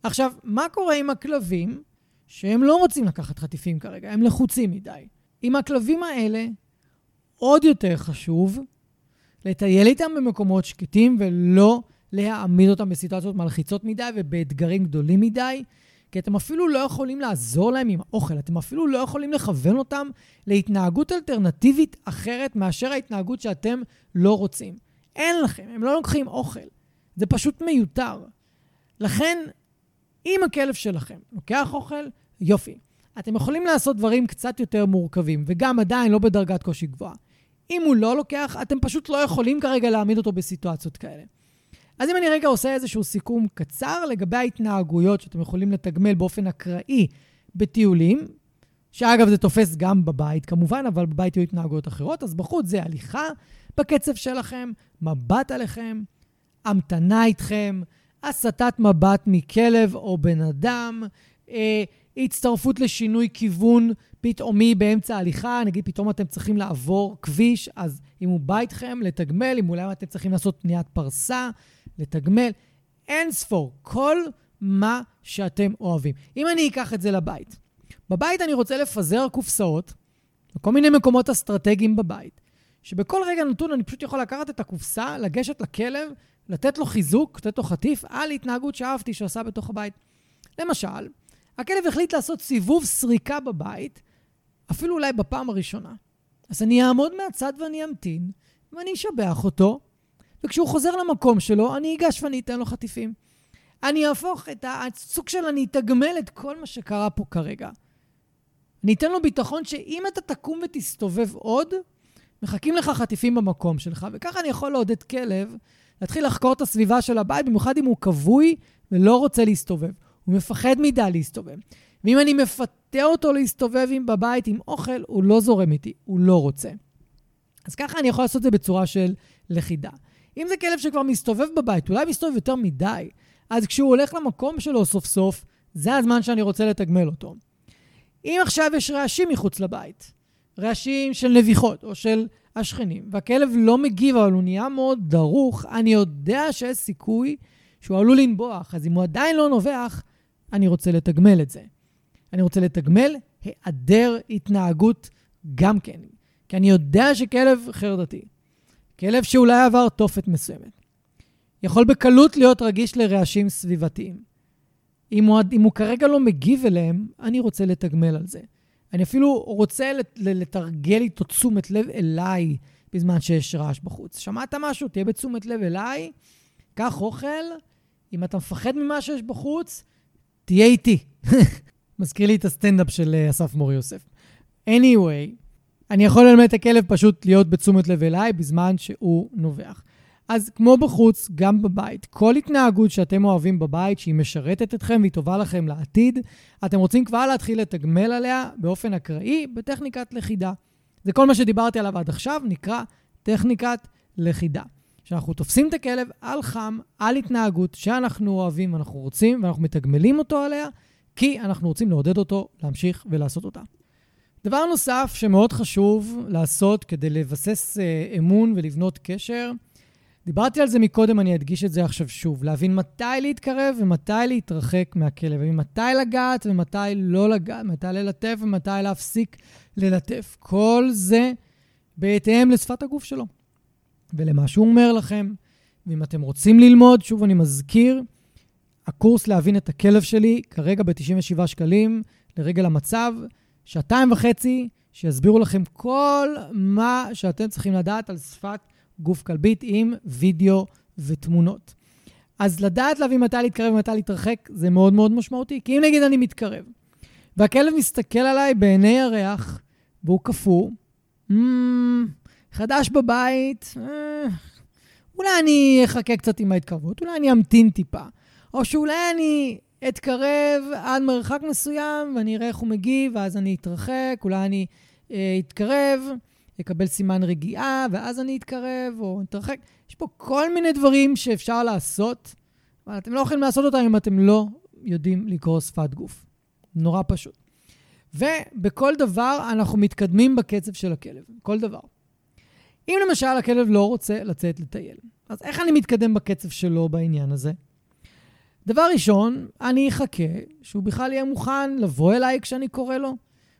עכשיו, מה קורה עם הכלבים שהם לא רוצים לקחת חטיפים כרגע, הם לחוצים מדי? עם הכלבים האלה, עוד יותר חשוב לטייל איתם במקומות שקטים ולא להעמיד אותם בסיטואציות מלחיצות מדי ובאתגרים גדולים מדי, כי אתם אפילו לא יכולים לעזור להם עם האוכל, אתם אפילו לא יכולים לכוון אותם להתנהגות אלטרנטיבית אחרת מאשר ההתנהגות שאתם לא רוצים. אין לכם, הם לא לוקחים אוכל. זה פשוט מיותר. לכן, אם הכלב שלכם לוקח אוכל, יופי. אתם יכולים לעשות דברים קצת יותר מורכבים, וגם עדיין לא בדרגת קושי גבוהה. אם הוא לא לוקח, אתם פשוט לא יכולים כרגע להעמיד אותו בסיטואציות כאלה. אז אם אני רגע עושה איזשהו סיכום קצר לגבי ההתנהגויות שאתם יכולים לתגמל באופן אקראי בטיולים, שאגב זה תופס גם בבית כמובן, אבל בבית יהיו התנהגויות אחרות, אז בחוץ זה הליכה בקצב שלכם, מבט עליכם, המתנה איתכם, הסטת מבט מכלב או בן אדם, אה, הצטרפות לשינוי כיוון פתאומי באמצע ההליכה, נגיד פתאום אתם צריכים לעבור כביש, אז אם הוא בא איתכם, לתגמל, אם אולי אתם צריכים לעשות פניית פרסה, לתגמל, אין ספור, כל מה שאתם אוהבים. אם אני אקח את זה לבית, בבית אני רוצה לפזר קופסאות בכל מיני מקומות אסטרטגיים בבית, שבכל רגע נתון אני פשוט יכול לקחת את הקופסה, לגשת לכלב, לתת לו חיזוק, לתת לו חטיף על התנהגות שאהבתי שעשה בתוך הבית. למשל, הכלב החליט לעשות סיבוב סריקה בבית, אפילו אולי בפעם הראשונה. אז אני אעמוד מהצד ואני אמתין, ואני אשבח אותו, וכשהוא חוזר למקום שלו, אני אגש ואני אתן לו חטיפים. אני אהפוך את הסוג של אני אתגמל את כל מה שקרה פה כרגע. אני אתן לו ביטחון שאם אתה תקום ותסתובב עוד, מחכים לך חטיפים במקום שלך, וככה אני יכול לעודד כלב להתחיל לחקור את הסביבה של הבית, במיוחד אם הוא כבוי ולא רוצה להסתובב. הוא מפחד מדי להסתובב. ואם אני מפתה אותו להסתובב עם בבית עם אוכל, הוא לא זורם איתי, הוא לא רוצה. אז ככה אני יכול לעשות את זה בצורה של לכידה. אם זה כלב שכבר מסתובב בבית, אולי מסתובב יותר מדי, אז כשהוא הולך למקום שלו סוף סוף, זה הזמן שאני רוצה לתגמל אותו. אם עכשיו יש רעשים מחוץ לבית, רעשים של נביחות או של השכנים, והכלב לא מגיב, אבל הוא נהיה מאוד דרוך, אני יודע שיש סיכוי שהוא עלול לנבוח, אז אם הוא עדיין לא נובח, אני רוצה לתגמל את זה. אני רוצה לתגמל היעדר התנהגות גם כן. כי אני יודע שכלב חרדתי, כלב שאולי עבר תופת מסוימת, יכול בקלות להיות רגיש לרעשים סביבתיים. אם הוא, אם הוא כרגע לא מגיב אליהם, אני רוצה לתגמל על זה. אני אפילו רוצה לתרגל איתו תשומת לב אליי בזמן שיש רעש בחוץ. שמעת משהו? תהיה בתשומת לב אליי, קח אוכל, אם אתה מפחד ממה שיש בחוץ, תהיה איתי. מזכיר לי את הסטנדאפ של אה, אסף מור יוסף. anyway, אני יכול ללמד את הכלב פשוט להיות בתשומת לב אליי בזמן שהוא נובח. אז כמו בחוץ, גם בבית, כל התנהגות שאתם אוהבים בבית, שהיא משרתת אתכם והיא טובה לכם לעתיד, אתם רוצים כבר להתחיל לתגמל עליה באופן אקראי בטכניקת לכידה. זה כל מה שדיברתי עליו עד עכשיו, נקרא טכניקת לכידה. שאנחנו תופסים את הכלב על חם, על התנהגות שאנחנו אוהבים ואנחנו רוצים, ואנחנו מתגמלים אותו עליה, כי אנחנו רוצים לעודד אותו להמשיך ולעשות אותה. דבר נוסף שמאוד חשוב לעשות כדי לבסס אה, אמון ולבנות קשר, דיברתי על זה מקודם, אני אדגיש את זה עכשיו שוב. להבין מתי להתקרב ומתי להתרחק מהכלב, ומתי לגעת ומתי לא לגעת, מתי ללטף ומתי להפסיק ללטף. כל זה בהתאם לשפת הגוף שלו ולמה שהוא אומר לכם. ואם אתם רוצים ללמוד, שוב אני מזכיר, הקורס להבין את הכלב שלי, כרגע ב-97 שקלים, לרגל המצב, שעתיים וחצי, שיסבירו לכם כל מה שאתם צריכים לדעת על שפת גוף כלבית עם וידאו ותמונות. אז לדעת להבין מתי להתקרב ומתי להתרחק זה מאוד מאוד משמעותי. כי אם נגיד אני מתקרב, והכלב מסתכל עליי בעיני הריח, והוא קפוא, mm, חדש בבית, אה, אולי אני אחכה קצת עם ההתקרבות, אולי אני אמתין טיפה. או שאולי אני אתקרב עד מרחק מסוים ואני אראה איך הוא מגיב, ואז אני אתרחק, אולי אני אה, אתקרב, אקבל סימן רגיעה, ואז אני אתקרב או אתרחק. יש פה כל מיני דברים שאפשר לעשות, אבל אתם לא יכולים לעשות אותם אם אתם לא יודעים לקרוא שפת גוף. נורא פשוט. ובכל דבר אנחנו מתקדמים בקצב של הכלב, כל דבר. אם למשל הכלב לא רוצה לצאת לטייל, אז איך אני מתקדם בקצב שלו בעניין הזה? דבר ראשון, אני אחכה שהוא בכלל יהיה מוכן לבוא אליי כשאני קורא לו,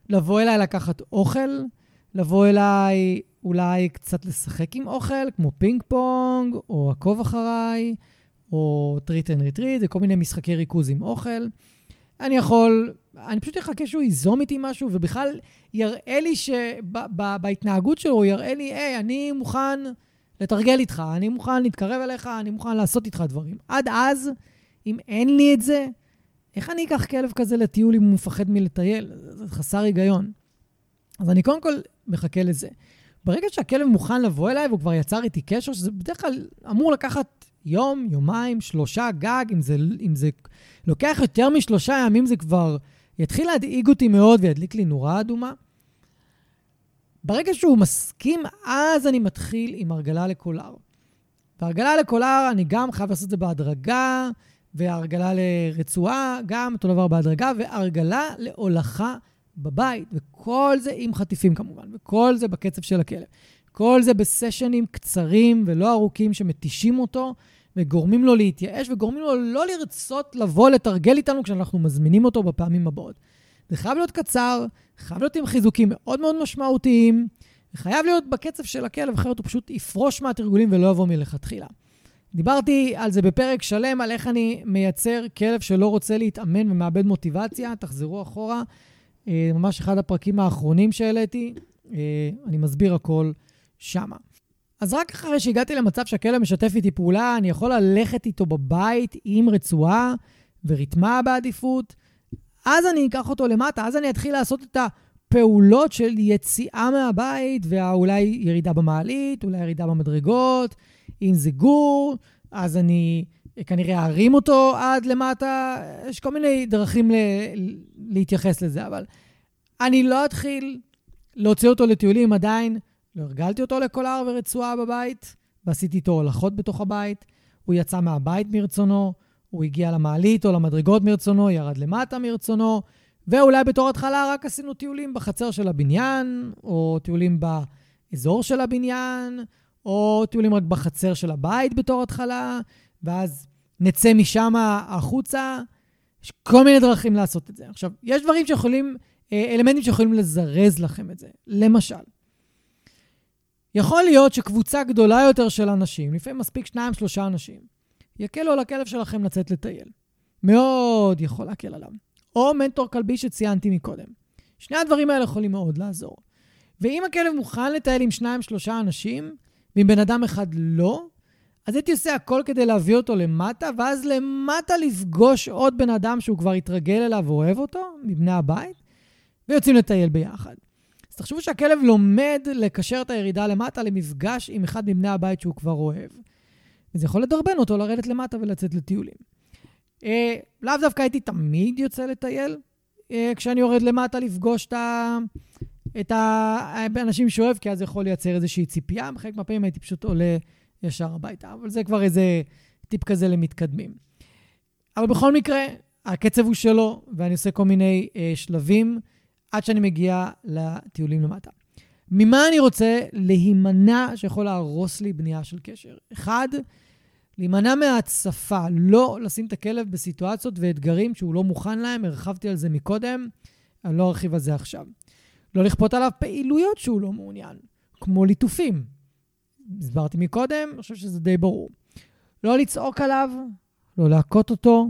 לבוא אליי לקחת אוכל, לבוא אליי אולי קצת לשחק עם אוכל, כמו פינג פונג, או עקוב אחריי, או treat and retreat, זה כל מיני משחקי ריכוז עם אוכל. אני יכול, אני פשוט אחכה שהוא ייזום איתי משהו, ובכלל יראה לי שבהתנהגות שלו, הוא יראה לי, היי, אני מוכן לתרגל איתך, אני מוכן להתקרב אליך, אני מוכן לעשות איתך דברים. עד אז, אם אין לי את זה, איך אני אקח כלב כזה לטיול אם הוא מפחד מלטייל? זה חסר היגיון. אז אני קודם כל מחכה לזה. ברגע שהכלב מוכן לבוא אליי והוא כבר יצר איתי קשר, שזה בדרך כלל אמור לקחת יום, יומיים, שלושה גג, אם זה, אם זה לוקח יותר משלושה ימים זה כבר יתחיל להדאיג אותי מאוד וידליק לי נורה אדומה. ברגע שהוא מסכים, אז אני מתחיל עם הרגלה לקולר. והרגלה לקולר, אני גם חייב לעשות את זה בהדרגה, והרגלה לרצועה, גם אותו דבר בהדרגה, והרגלה להולכה בבית, וכל זה עם חטיפים כמובן, וכל זה בקצב של הכלב. כל זה בסשנים קצרים ולא ארוכים שמתישים אותו, וגורמים לו להתייאש, וגורמים לו לא לרצות לבוא לתרגל איתנו כשאנחנו מזמינים אותו בפעמים הבאות. זה חייב להיות קצר, חייב להיות עם חיזוקים מאוד מאוד משמעותיים, וחייב להיות בקצב של הכלב, אחרת הוא פשוט יפרוש מהתרגולים ולא יבוא מלכתחילה. דיברתי על זה בפרק שלם, על איך אני מייצר כלב שלא רוצה להתאמן ומאבד מוטיבציה. תחזרו אחורה, אה, ממש אחד הפרקים האחרונים שהעליתי, אה, אני מסביר הכל שמה. אז רק אחרי שהגעתי למצב שהכלב משתף איתי פעולה, אני יכול ללכת איתו בבית עם רצועה וריתמה בעדיפות, אז אני אקח אותו למטה, אז אני אתחיל לעשות את הפעולות של יציאה מהבית, ואולי ירידה במעלית, אולי ירידה במדרגות, אם זה גור, אז אני כנראה ארים אותו עד למטה. יש כל מיני דרכים ל- להתייחס לזה, אבל אני לא אתחיל להוציא אותו לטיולים עדיין. לא הרגלתי אותו לקולר ורצועה בבית, ועשיתי איתו הולכות בתוך הבית. הוא יצא מהבית מרצונו, הוא הגיע למעלית או למדרגות מרצונו, ירד למטה מרצונו, ואולי בתור התחלה רק עשינו טיולים בחצר של הבניין, או טיולים באזור של הבניין, או טיולים רק בחצר של הבית בתור התחלה, ואז נצא משם החוצה. יש כל מיני דרכים לעשות את זה. עכשיו, יש דברים שיכולים, אה, אלמנטים שיכולים לזרז לכם את זה. למשל, יכול להיות שקבוצה גדולה יותר של אנשים, לפעמים מספיק שניים, שלושה אנשים, יקלו על הכלב שלכם לצאת לטייל. מאוד יכול להקל עליו. או מנטור כלבי שציינתי מקודם. שני הדברים האלה יכולים מאוד לעזור. ואם הכלב מוכן לטייל עם שניים, שלושה אנשים, ואם בן אדם אחד לא, אז הייתי עושה הכל כדי להביא אותו למטה, ואז למטה לפגוש עוד בן אדם שהוא כבר התרגל אליו ואוהב אותו, מבני הבית, ויוצאים לטייל ביחד. אז תחשבו שהכלב לומד לקשר את הירידה למטה למפגש עם אחד מבני הבית שהוא כבר אוהב. וזה יכול לדרבן אותו לרדת למטה ולצאת לטיולים. אה, לאו דווקא הייתי תמיד יוצא לטייל, אה, כשאני יורד למטה לפגוש את, ה... את האנשים שאוהב, כי אז יכול לייצר איזושהי ציפייה. בחלק מהפעמים הייתי פשוט עולה ישר הביתה, אבל זה כבר איזה טיפ כזה למתקדמים. אבל בכל מקרה, הקצב הוא שלו, ואני עושה כל מיני אה, שלבים עד שאני מגיע לטיולים למטה. ממה אני רוצה להימנע שיכול להרוס לי בנייה של קשר? אחד, להימנע מהצפה, לא לשים את הכלב בסיטואציות ואתגרים שהוא לא מוכן להם, הרחבתי על זה מקודם, אני לא ארחיב על זה עכשיו. לא לכפות עליו פעילויות שהוא לא מעוניין, כמו ליטופים. הסברתי מקודם, אני חושב שזה די ברור. לא לצעוק עליו, לא להכות אותו,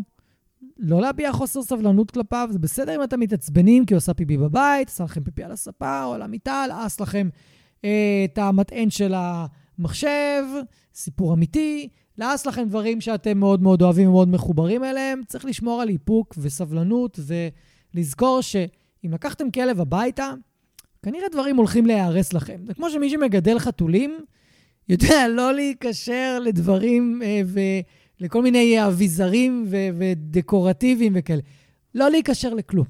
לא להביע חוסר סבלנות כלפיו. זה בסדר אם אתם מתעצבנים כי הוא עושה פיפי בבית, עשה לכם פיפי על הספה או על המיטה, לעס לכם אה, את המטען של המחשב, סיפור אמיתי, לעס לכם דברים שאתם מאוד מאוד אוהבים ומאוד מחוברים אליהם. צריך לשמור על איפוק וסבלנות ולזכור שאם לקחתם כלב הביתה, כנראה דברים הולכים להיהרס לכם. זה כמו שמי שמגדל חתולים, יודע לא להיקשר לדברים אה, ולכל מיני אביזרים ו- ודקורטיביים וכאלה. לא להיקשר לכלום.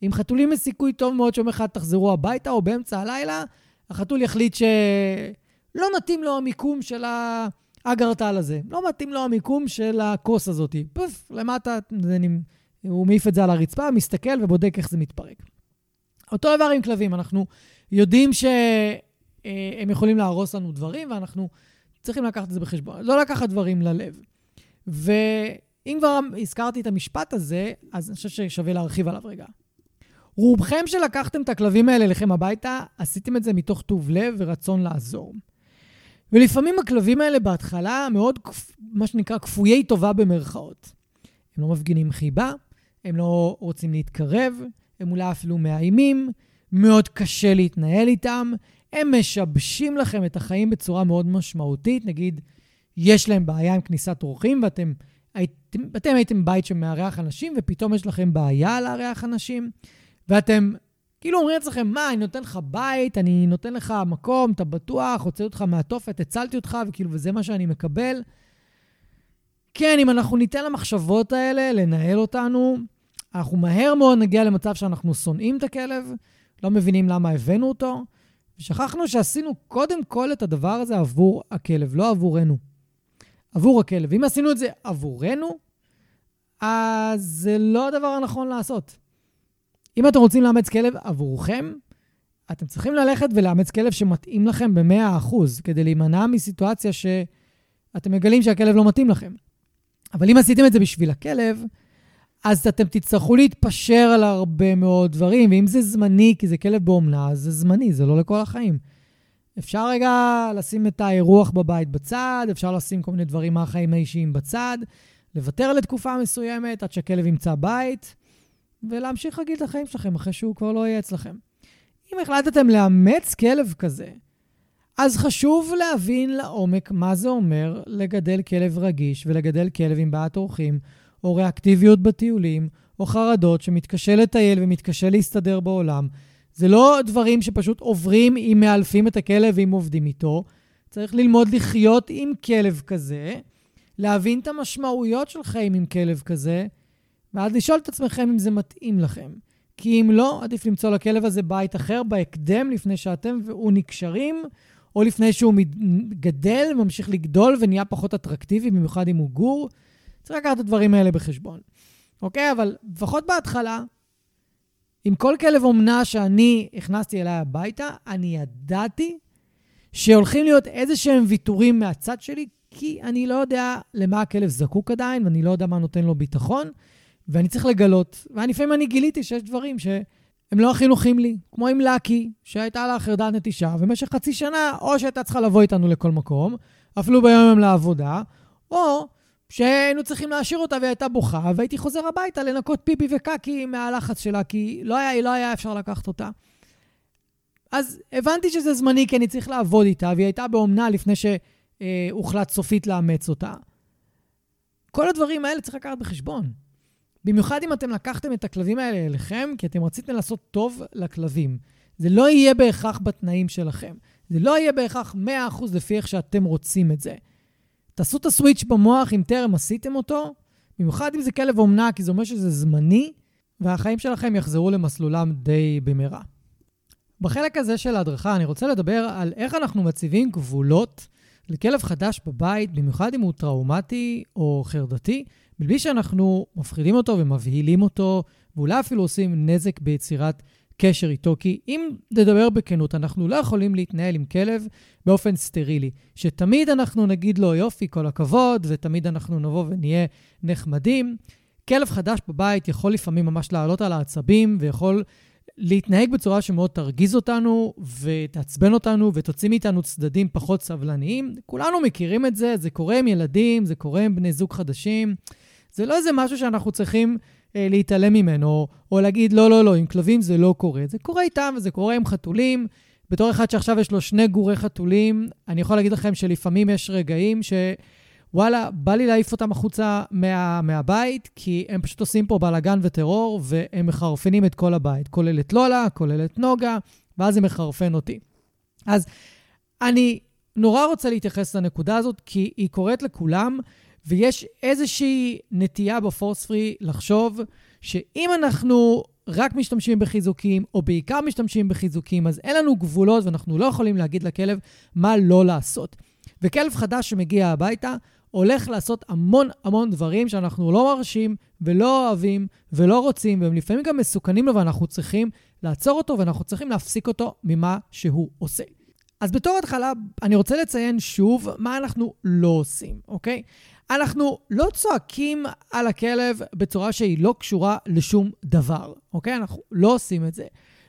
עם חתולים יש סיכוי טוב מאוד שיום אחד תחזרו הביתה, או באמצע הלילה, החתול יחליט שלא מתאים לו המיקום של האגרטל הזה. לא מתאים לו המיקום של הכוס הזאת. פוף, למטה, זה, הוא מעיף את זה על הרצפה, מסתכל ובודק איך זה מתפרק. אותו דבר עם כלבים, אנחנו יודעים ש... הם יכולים להרוס לנו דברים, ואנחנו צריכים לקחת את זה בחשבון. לא לקחת דברים ללב. ואם כבר הזכרתי את המשפט הזה, אז אני חושב ששווה להרחיב עליו רגע. רובכם שלקחתם את הכלבים האלה אליכם הביתה, עשיתם את זה מתוך טוב לב ורצון לעזור. ולפעמים הכלבים האלה בהתחלה מאוד, מה שנקרא, כפויי טובה במרכאות. הם לא מפגינים חיבה, הם לא רוצים להתקרב, הם אולי אפילו מאיימים, מאוד קשה להתנהל איתם, הם משבשים לכם את החיים בצורה מאוד משמעותית. נגיד, יש להם בעיה עם כניסת אורחים, ואתם הייתם, אתם הייתם בית שמארח אנשים, ופתאום יש לכם בעיה לארח אנשים, ואתם כאילו אומרים לעצמכם, מה, אני נותן לך בית, אני נותן לך מקום, אתה בטוח, הוצאתי אותך מהתופת, הצלתי אותך, וכאילו, וזה מה שאני מקבל. כן, אם אנחנו ניתן למחשבות האלה לנהל אותנו, אנחנו מהר מאוד נגיע למצב שאנחנו שונאים את הכלב, לא מבינים למה הבאנו אותו, ושכחנו שעשינו קודם כל את הדבר הזה עבור הכלב, לא עבורנו. עבור הכלב. אם עשינו את זה עבורנו, אז זה לא הדבר הנכון לעשות. אם אתם רוצים לאמץ כלב עבורכם, אתם צריכים ללכת ולאמץ כלב שמתאים לכם ב-100%, כדי להימנע מסיטואציה שאתם מגלים שהכלב לא מתאים לכם. אבל אם עשיתם את זה בשביל הכלב, אז אתם תצטרכו להתפשר על הרבה מאוד דברים, ואם זה זמני, כי זה כלב באומנה, אז זה זמני, זה לא לכל החיים. אפשר רגע לשים את האירוח בבית בצד, אפשר לשים כל מיני דברים מהחיים האישיים בצד, לוותר לתקופה מסוימת עד שהכלב ימצא בית, ולהמשיך רגיל את החיים שלכם אחרי שהוא כבר לא יהיה אצלכם. אם החלטתם לאמץ כלב כזה, אז חשוב להבין לעומק מה זה אומר לגדל כלב רגיש ולגדל כלב עם בעיית אורחים, או ריאקטיביות בטיולים, או חרדות שמתקשה לטייל ומתקשה להסתדר בעולם. זה לא דברים שפשוט עוברים אם מאלפים את הכלב ואם עובדים איתו. צריך ללמוד לחיות עם כלב כזה, להבין את המשמעויות של חיים עם כלב כזה, ואז לשאול את עצמכם אם זה מתאים לכם. כי אם לא, עדיף למצוא לכלב הזה בית אחר בהקדם לפני שאתם והוא נקשרים, או לפני שהוא גדל, ממשיך לגדול ונהיה פחות אטרקטיבי, במיוחד אם הוא גור. צריך לקחת את הדברים האלה בחשבון. אוקיי? אבל לפחות בהתחלה, עם כל כלב אומנה שאני הכנסתי אליי הביתה, אני ידעתי שהולכים להיות איזה שהם ויתורים מהצד שלי, כי אני לא יודע למה הכלב זקוק עדיין, ואני לא יודע מה נותן לו ביטחון, ואני צריך לגלות. ולפעמים אני גיליתי שיש דברים שהם לא הכי נוחים לי, כמו עם לקי, שהייתה לה חרדת נטישה, ובמשך חצי שנה, או שהייתה צריכה לבוא איתנו לכל מקום, אפילו ביום-יום לעבודה, או שהיינו צריכים להשאיר אותה והיא הייתה בוכה, והייתי חוזר הביתה לנקות פיפי וקקי מהלחץ שלה, כי לא היה, לא היה אפשר לקחת אותה. אז הבנתי שזה זמני, כי אני צריך לעבוד איתה, והיא הייתה באומנה לפני שהוחלט סופית לאמץ אותה. כל הדברים האלה צריך לקחת בחשבון. במיוחד אם אתם לקחתם את הכלבים האלה אליכם, כי אתם רציתם לעשות טוב לכלבים. זה לא יהיה בהכרח בתנאים שלכם. זה לא יהיה בהכרח 100% לפי איך שאתם רוצים את זה. תעשו את הסוויץ' במוח אם טרם עשיתם אותו, במיוחד אם זה כלב אומנה, כי זה אומר שזה זמני, והחיים שלכם יחזרו למסלולם די במהרה. בחלק הזה של ההדרכה אני רוצה לדבר על איך אנחנו מציבים גבולות לכלב חדש בבית, במיוחד אם הוא טראומטי או חרדתי, מבלי שאנחנו מפחידים אותו ומבהילים אותו, ואולי אפילו עושים נזק ביצירת קשר איתו, כי אם נדבר בכנות, אנחנו לא יכולים להתנהל עם כלב באופן סטרילי, שתמיד אנחנו נגיד לו יופי, כל הכבוד, ותמיד אנחנו נבוא ונהיה נחמדים. כלב חדש בבית יכול לפעמים ממש לעלות על העצבים, ויכול להתנהג בצורה שמאוד תרגיז אותנו, ותעצבן אותנו, ותוציא מאיתנו צדדים פחות סבלניים. כולנו מכירים את זה, זה קורה עם ילדים, זה קורה עם בני זוג חדשים. זה לא איזה משהו שאנחנו צריכים להתעלם ממנו, או, או להגיד, לא, לא, לא, עם כלבים זה לא קורה. זה קורה איתם וזה קורה עם חתולים. בתור אחד שעכשיו יש לו שני גורי חתולים, אני יכול להגיד לכם שלפעמים יש רגעים ש... וואלה, בא לי להעיף אותם החוצה מה, מהבית, כי הם פשוט עושים פה בלאגן וטרור, והם מחרפנים את כל הבית, כולל את לולה, כולל את נוגה, ואז זה מחרפן אותי. אז אני נורא רוצה להתייחס לנקודה הזאת, כי היא קורית לכולם, ויש איזושהי נטייה בפורס פרי לחשוב שאם אנחנו רק משתמשים בחיזוקים, או בעיקר משתמשים בחיזוקים, אז אין לנו גבולות ואנחנו לא יכולים להגיד לכלב מה לא לעשות. וכלב חדש שמגיע הביתה, הולך לעשות המון המון דברים שאנחנו לא מרשים ולא אוהבים ולא רוצים, והם לפעמים גם מסוכנים לו, ואנחנו צריכים לעצור אותו ואנחנו צריכים להפסיק אותו ממה שהוא עושה. אז בתור התחלה, אני רוצה לציין שוב מה אנחנו לא עושים, אוקיי? אנחנו לא צועקים על הכלב בצורה שהיא לא קשורה לשום דבר, אוקיי? אנחנו לא עושים את זה.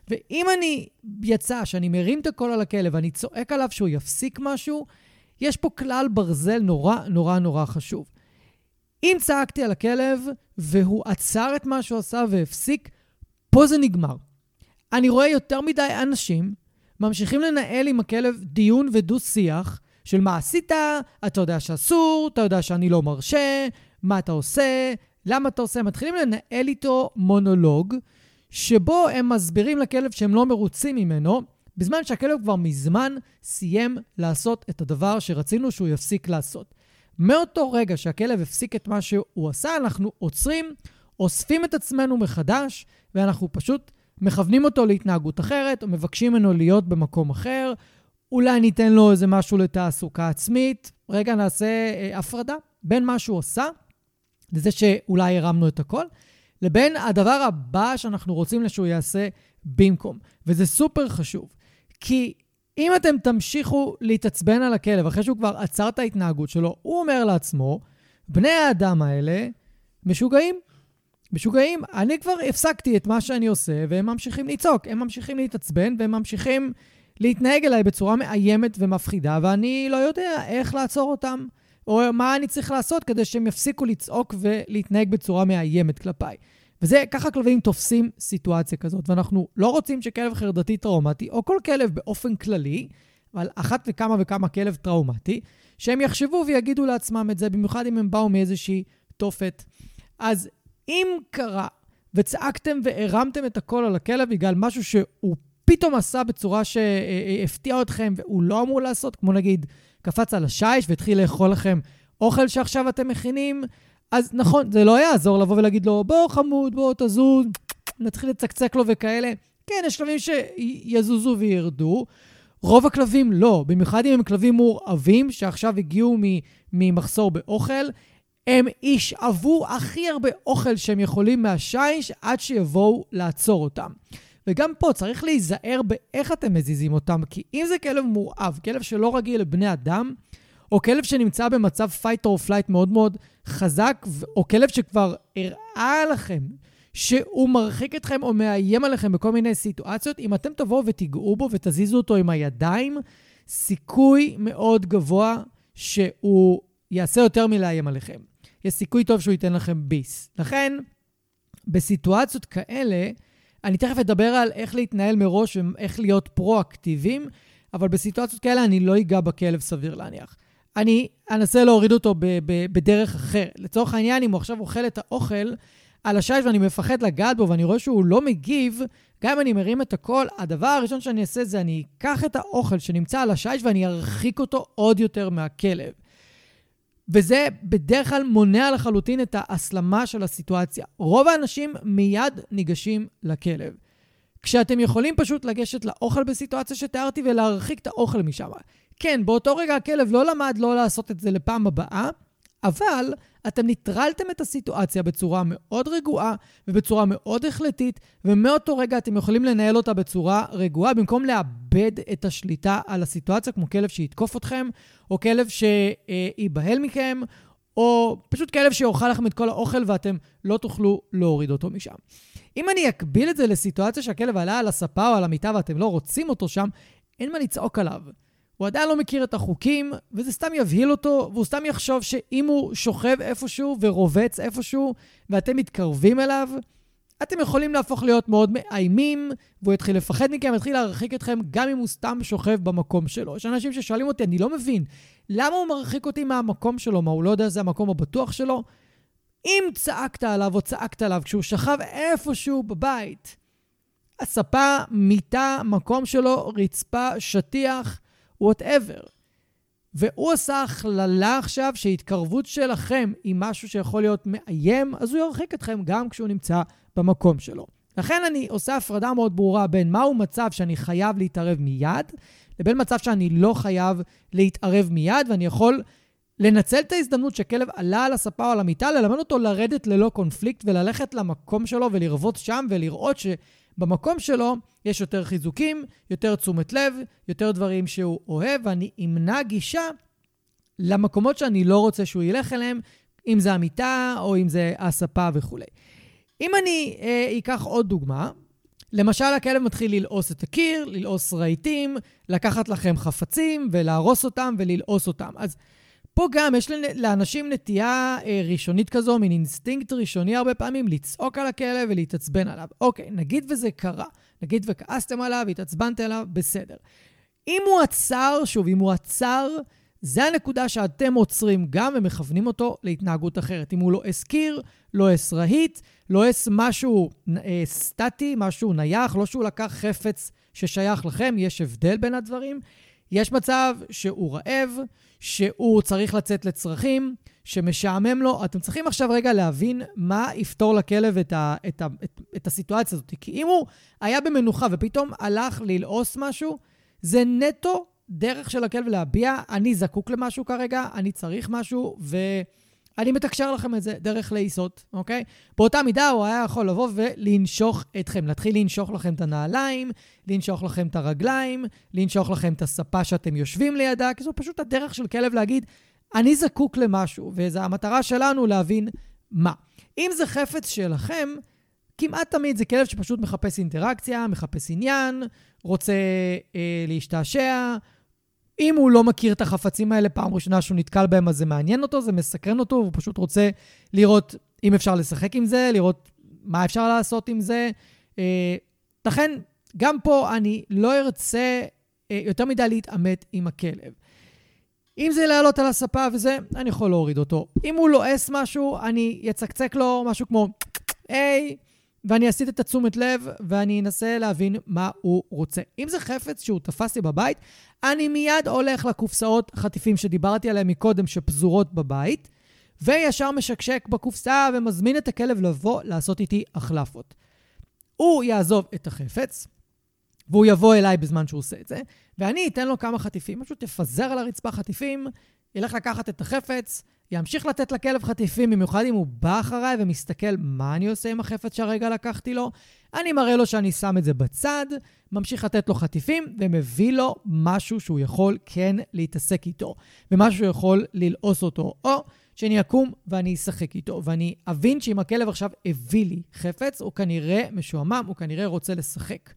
ואם אני יצא שאני מרים את הקול על הכלב ואני צועק עליו שהוא יפסיק משהו, יש פה כלל ברזל נורא נורא נורא חשוב. אם צעקתי על הכלב והוא עצר את מה שהוא עשה והפסיק, פה זה נגמר. אני רואה יותר מדי אנשים ממשיכים לנהל עם הכלב דיון ודו-שיח של מה עשית, אתה יודע שאסור, אתה יודע שאני לא מרשה, מה אתה עושה, למה אתה עושה. מתחילים לנהל איתו מונולוג, שבו הם מסבירים לכלב שהם לא מרוצים ממנו, בזמן שהכלב כבר מזמן סיים לעשות את הדבר שרצינו שהוא יפסיק לעשות. מאותו רגע שהכלב הפסיק את מה שהוא עשה, אנחנו עוצרים, אוספים את עצמנו מחדש, ואנחנו פשוט מכוונים אותו להתנהגות אחרת, או מבקשים ממנו להיות במקום אחר. אולי ניתן לו איזה משהו לתעסוקה עצמית. רגע, נעשה אה, הפרדה בין מה שהוא עשה, לזה שאולי הרמנו את הכל, לבין הדבר הבא שאנחנו רוצים שהוא יעשה במקום. וזה סופר חשוב. כי אם אתם תמשיכו להתעצבן על הכלב אחרי שהוא כבר עצר את ההתנהגות שלו, הוא אומר לעצמו, בני האדם האלה משוגעים. משוגעים. אני כבר הפסקתי את מה שאני עושה, והם ממשיכים לצעוק, הם ממשיכים להתעצבן, והם ממשיכים להתנהג אליי בצורה מאיימת ומפחידה, ואני לא יודע איך לעצור אותם, או מה אני צריך לעשות כדי שהם יפסיקו לצעוק ולהתנהג בצורה מאיימת כלפיי. וזה, ככה כלבים תופסים סיטואציה כזאת, ואנחנו לא רוצים שכלב חרדתי טראומטי, או כל כלב באופן כללי, אבל אחת וכמה וכמה כלב טראומטי, שהם יחשבו ויגידו לעצמם את זה, במיוחד אם הם באו מאיזושהי תופת. אז אם קרה וצעקתם והרמתם את הקול על הכלב בגלל משהו שהוא פתאום עשה בצורה שהפתיע אתכם והוא לא אמור לעשות, כמו נגיד קפץ על השיש והתחיל לאכול לכם אוכל שעכשיו אתם מכינים, אז נכון, זה לא יעזור לבוא ולהגיד לו, בוא חמוד, בוא תזוז, נתחיל לצקצק לו וכאלה. כן, יש כלבים שיזוזו וירדו. רוב הכלבים לא, במיוחד אם הם כלבים מורעבים שעכשיו הגיעו ממחסור באוכל, הם ישאבו הכי הרבה אוכל שהם יכולים מהשיש עד שיבואו לעצור אותם. וגם פה צריך להיזהר באיך אתם מזיזים אותם, כי אם זה כלב מורעב, כלב שלא רגיל לבני אדם, או כלב שנמצא במצב fight or flight מאוד מאוד חזק, או כלב שכבר הראה לכם שהוא מרחיק אתכם או מאיים עליכם בכל מיני סיטואציות, אם אתם תבואו ותיגעו בו ותזיזו אותו עם הידיים, סיכוי מאוד גבוה שהוא יעשה יותר מלאיים עליכם. יש סיכוי טוב שהוא ייתן לכם ביס. לכן, בסיטואציות כאלה, אני תכף אדבר על איך להתנהל מראש ואיך להיות פרו-אקטיביים, אבל בסיטואציות כאלה אני לא אגע בכלב, סביר להניח. אני אנסה להוריד אותו ב- ב- בדרך אחרת. לצורך העניין, אם הוא עכשיו אוכל את האוכל על השיש ואני מפחד לגעת בו ואני רואה שהוא לא מגיב, גם אם אני מרים את הכל, הדבר הראשון שאני אעשה זה אני אקח את האוכל שנמצא על השיש ואני ארחיק אותו עוד יותר מהכלב. וזה בדרך כלל מונע לחלוטין את ההסלמה של הסיטואציה. רוב האנשים מיד ניגשים לכלב. כשאתם יכולים פשוט לגשת לאוכל בסיטואציה שתיארתי ולהרחיק את האוכל משם. כן, באותו רגע הכלב לא למד לא לעשות את זה לפעם הבאה, אבל אתם ניטרלתם את הסיטואציה בצורה מאוד רגועה ובצורה מאוד החלטית, ומאותו רגע אתם יכולים לנהל אותה בצורה רגועה, במקום לאבד את השליטה על הסיטואציה, כמו כלב שיתקוף אתכם, או כלב שייבהל מכם, או פשוט כלב שיאכל לכם את כל האוכל ואתם לא תוכלו להוריד אותו משם. אם אני אקביל את זה לסיטואציה שהכלב עלה על הספה או על המיטה ואתם לא רוצים אותו שם, אין מה לצעוק עליו. הוא עדיין לא מכיר את החוקים, וזה סתם יבהיל אותו, והוא סתם יחשוב שאם הוא שוכב איפשהו ורובץ איפשהו, ואתם מתקרבים אליו, אתם יכולים להפוך להיות מאוד מאיימים, והוא יתחיל לפחד מכם, יתחיל להרחיק אתכם, גם אם הוא סתם שוכב במקום שלו. יש אנשים ששואלים אותי, אני לא מבין, למה הוא מרחיק אותי מהמקום שלו? מה, הוא לא יודע שזה המקום הבטוח שלו? אם צעקת עליו או צעקת עליו כשהוא שכב איפשהו בבית, הספה, מיטה, מקום שלו, רצפה, שטיח, whatever. והוא עשה הכללה עכשיו שהתקרבות שלכם היא משהו שיכול להיות מאיים, אז הוא ירחיק אתכם גם כשהוא נמצא במקום שלו. לכן אני עושה הפרדה מאוד ברורה בין מהו מצב שאני חייב להתערב מיד, לבין מצב שאני לא חייב להתערב מיד, ואני יכול לנצל את ההזדמנות שכלב עלה על הספה או על המיטה, ללמד אותו לרדת ללא קונפליקט וללכת למקום שלו ולרבוץ שם ולראות שבמקום שלו יש יותר חיזוקים, יותר תשומת לב, יותר דברים שהוא אוהב, ואני אמנע גישה למקומות שאני לא רוצה שהוא ילך אליהם, אם זה המיטה או אם זה הספה וכולי. אם אני אה, אקח עוד דוגמה, למשל, הכלב מתחיל ללעוס את הקיר, ללעוס רהיטים, לקחת לכם חפצים ולהרוס אותם וללעוס אותם. אז פה גם יש לאנשים נטייה אה, ראשונית כזו, מין אינסטינקט ראשוני הרבה פעמים, לצעוק על הכלב ולהתעצבן עליו. אוקיי, נגיד וזה קרה, נגיד וכעסתם עליו, התעצבנתם עליו, בסדר. אם הוא עצר, שוב, אם הוא עצר, זה הנקודה שאתם עוצרים גם ומכוונים אותו להתנהגות אחרת. אם הוא לועס קיר, לועס רהיט, לועס משהו אה, סטטי, משהו נייח, לא שהוא לקח חפץ ששייך לכם, יש הבדל בין הדברים. יש מצב שהוא רעב, שהוא צריך לצאת לצרכים, שמשעמם לו. אתם צריכים עכשיו רגע להבין מה יפתור לכלב את, ה, את, ה, את, את הסיטואציה הזאת. כי אם הוא היה במנוחה ופתאום הלך ללעוס משהו, זה נטו דרך של הכלב להביע, אני זקוק למשהו כרגע, אני צריך משהו, ואני מתקשר לכם את זה דרך לעיסות, אוקיי? באותה מידה הוא היה יכול לבוא ולנשוך אתכם, להתחיל לנשוך לכם את הנעליים, לנשוך לכם את הרגליים, לנשוך לכם את הספה שאתם יושבים לידה, כי זו פשוט הדרך של כלב להגיד, אני זקוק למשהו, וזו המטרה שלנו להבין מה. אם זה חפץ שלכם, כמעט תמיד זה כלב שפשוט מחפש אינטראקציה, מחפש עניין, רוצה אה, להשתעשע, אם הוא לא מכיר את החפצים האלה פעם ראשונה שהוא נתקל בהם, אז זה מעניין אותו, זה מסקרן אותו, הוא פשוט רוצה לראות אם אפשר לשחק עם זה, לראות מה אפשר לעשות עם זה. אה, לכן, גם פה אני לא ארצה אה, יותר מדי להתעמת עם הכלב. אם זה לעלות על הספה וזה, אני יכול להוריד אותו. אם הוא לועס משהו, אני אצקצק לו משהו כמו, היי, hey, ואני אסיט את התשומת לב, ואני אנסה להבין מה הוא רוצה. אם זה חפץ שהוא תפס לי בבית, אני מיד הולך לקופסאות חטיפים שדיברתי עליהן מקודם, שפזורות בבית, וישר משקשק בקופסה ומזמין את הכלב לבוא לעשות איתי החלפות. הוא יעזוב את החפץ, והוא יבוא אליי בזמן שהוא עושה את זה, ואני אתן לו כמה חטיפים, פשוט תפזר על הרצפה חטיפים, ילך לקחת את החפץ, ימשיך לתת לכלב חטיפים, במיוחד אם הוא בא אחריי ומסתכל מה אני עושה עם החפץ שהרגע לקחתי לו. אני מראה לו שאני שם את זה בצד, ממשיך לתת לו חטיפים, ומביא לו משהו שהוא יכול כן להתעסק איתו, ומשהו שהוא יכול ללעוס אותו, או שאני אקום ואני אשחק איתו, ואני אבין שאם הכלב עכשיו הביא לי חפץ, הוא כנראה משועמם, הוא כנראה רוצה לשחק.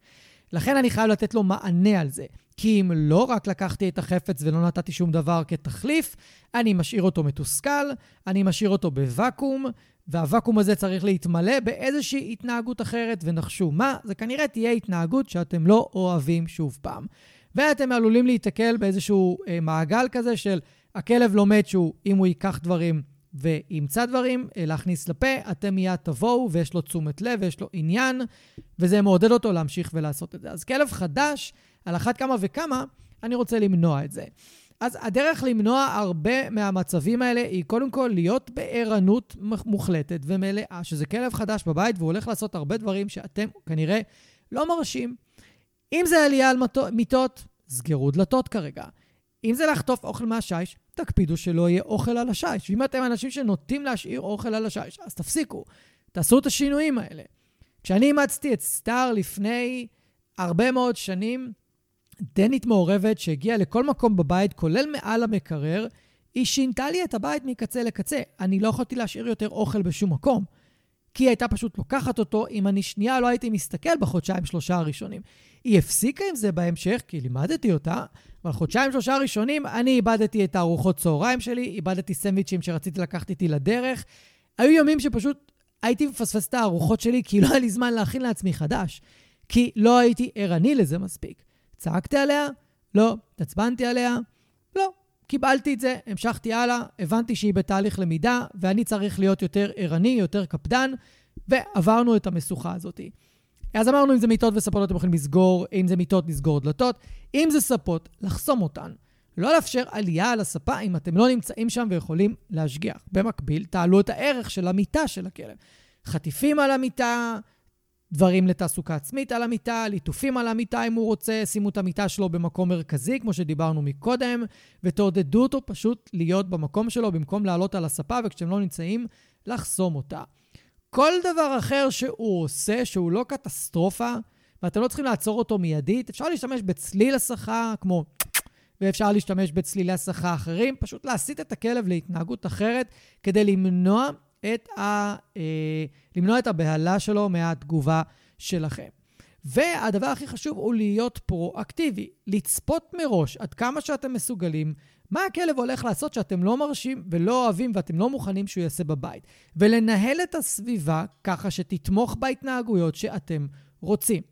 לכן אני חייב לתת לו מענה על זה. כי אם לא רק לקחתי את החפץ ולא נתתי שום דבר כתחליף, אני משאיר אותו מתוסכל, אני משאיר אותו בוואקום, והוואקום הזה צריך להתמלא באיזושהי התנהגות אחרת, ונחשו מה? זה כנראה תהיה התנהגות שאתם לא אוהבים שוב פעם. ואתם עלולים להיתקל באיזשהו אה, מעגל כזה של הכלב לומד שהוא, אם הוא ייקח דברים וימצא דברים אה, להכניס לפה, אתם מיד תבואו ויש לו תשומת לב ויש לו עניין, וזה מעודד אותו להמשיך ולעשות את זה. אז כלב חדש, על אחת כמה וכמה, אני רוצה למנוע את זה. אז הדרך למנוע הרבה מהמצבים האלה היא קודם כל להיות בערנות מוחלטת ומלאה, שזה כלב חדש בבית והוא הולך לעשות הרבה דברים שאתם כנראה לא מרשים. אם זה עלייה על מיטות, סגרו דלתות כרגע. אם זה לחטוף אוכל מהשיש, תקפידו שלא יהיה אוכל על השיש. ואם אתם אנשים שנוטים להשאיר אוכל על השיש, אז תפסיקו. תעשו את השינויים האלה. כשאני אימצתי את סטאר לפני הרבה מאוד שנים, דנית מעורבת שהגיעה לכל מקום בבית, כולל מעל המקרר, היא שינתה לי את הבית מקצה לקצה. אני לא יכולתי להשאיר יותר אוכל בשום מקום. כי היא הייתה פשוט לוקחת אותו, אם אני שנייה לא הייתי מסתכל בחודשיים-שלושה הראשונים. היא הפסיקה עם זה בהמשך, כי לימדתי אותה, אבל חודשיים-שלושה ראשונים אני איבדתי את הארוחות צהריים שלי, איבדתי סנדוויצ'ים שרציתי לקחת איתי לדרך. היו ימים שפשוט הייתי מפספס את הארוחות שלי, כי לא היה לי זמן להכין לעצמי חדש. כי לא הייתי ערני לזה מספיק. צעקתי עליה? לא. התעצבנתי עליה? קיבלתי את זה, המשכתי הלאה, הבנתי שהיא בתהליך למידה, ואני צריך להיות יותר ערני, יותר קפדן, ועברנו את המשוכה הזאת. אז אמרנו, אם זה מיטות וספות, אתם יכולים לסגור, אם זה מיטות, לסגור דלתות. אם זה ספות, לחסום אותן. לא לאפשר עלייה על הספה אם אתם לא נמצאים שם ויכולים להשגיח. במקביל, תעלו את הערך של המיטה של הכלב. חטיפים על המיטה, דברים לתעסוקה עצמית על המיטה, ליטופים על המיטה אם הוא רוצה, שימו את המיטה שלו במקום מרכזי, כמו שדיברנו מקודם, ותעודדו אותו פשוט להיות במקום שלו במקום לעלות על הספה, וכשאתם לא נמצאים, לחסום אותה. כל דבר אחר שהוא עושה, שהוא לא קטסטרופה, ואתם לא צריכים לעצור אותו מיידית, אפשר להשתמש בצליל הסחה, כמו... ואפשר להשתמש בצלילי הסחה אחרים, פשוט להסיט את הכלב להתנהגות אחרת כדי למנוע את, ה, אה, למנוע את הבהלה שלו מהתגובה שלכם. והדבר הכי חשוב הוא להיות פרואקטיבי, לצפות מראש עד כמה שאתם מסוגלים מה הכלב הולך לעשות שאתם לא מרשים ולא אוהבים ואתם לא מוכנים שהוא יעשה בבית. ולנהל את הסביבה ככה שתתמוך בהתנהגויות שאתם רוצים.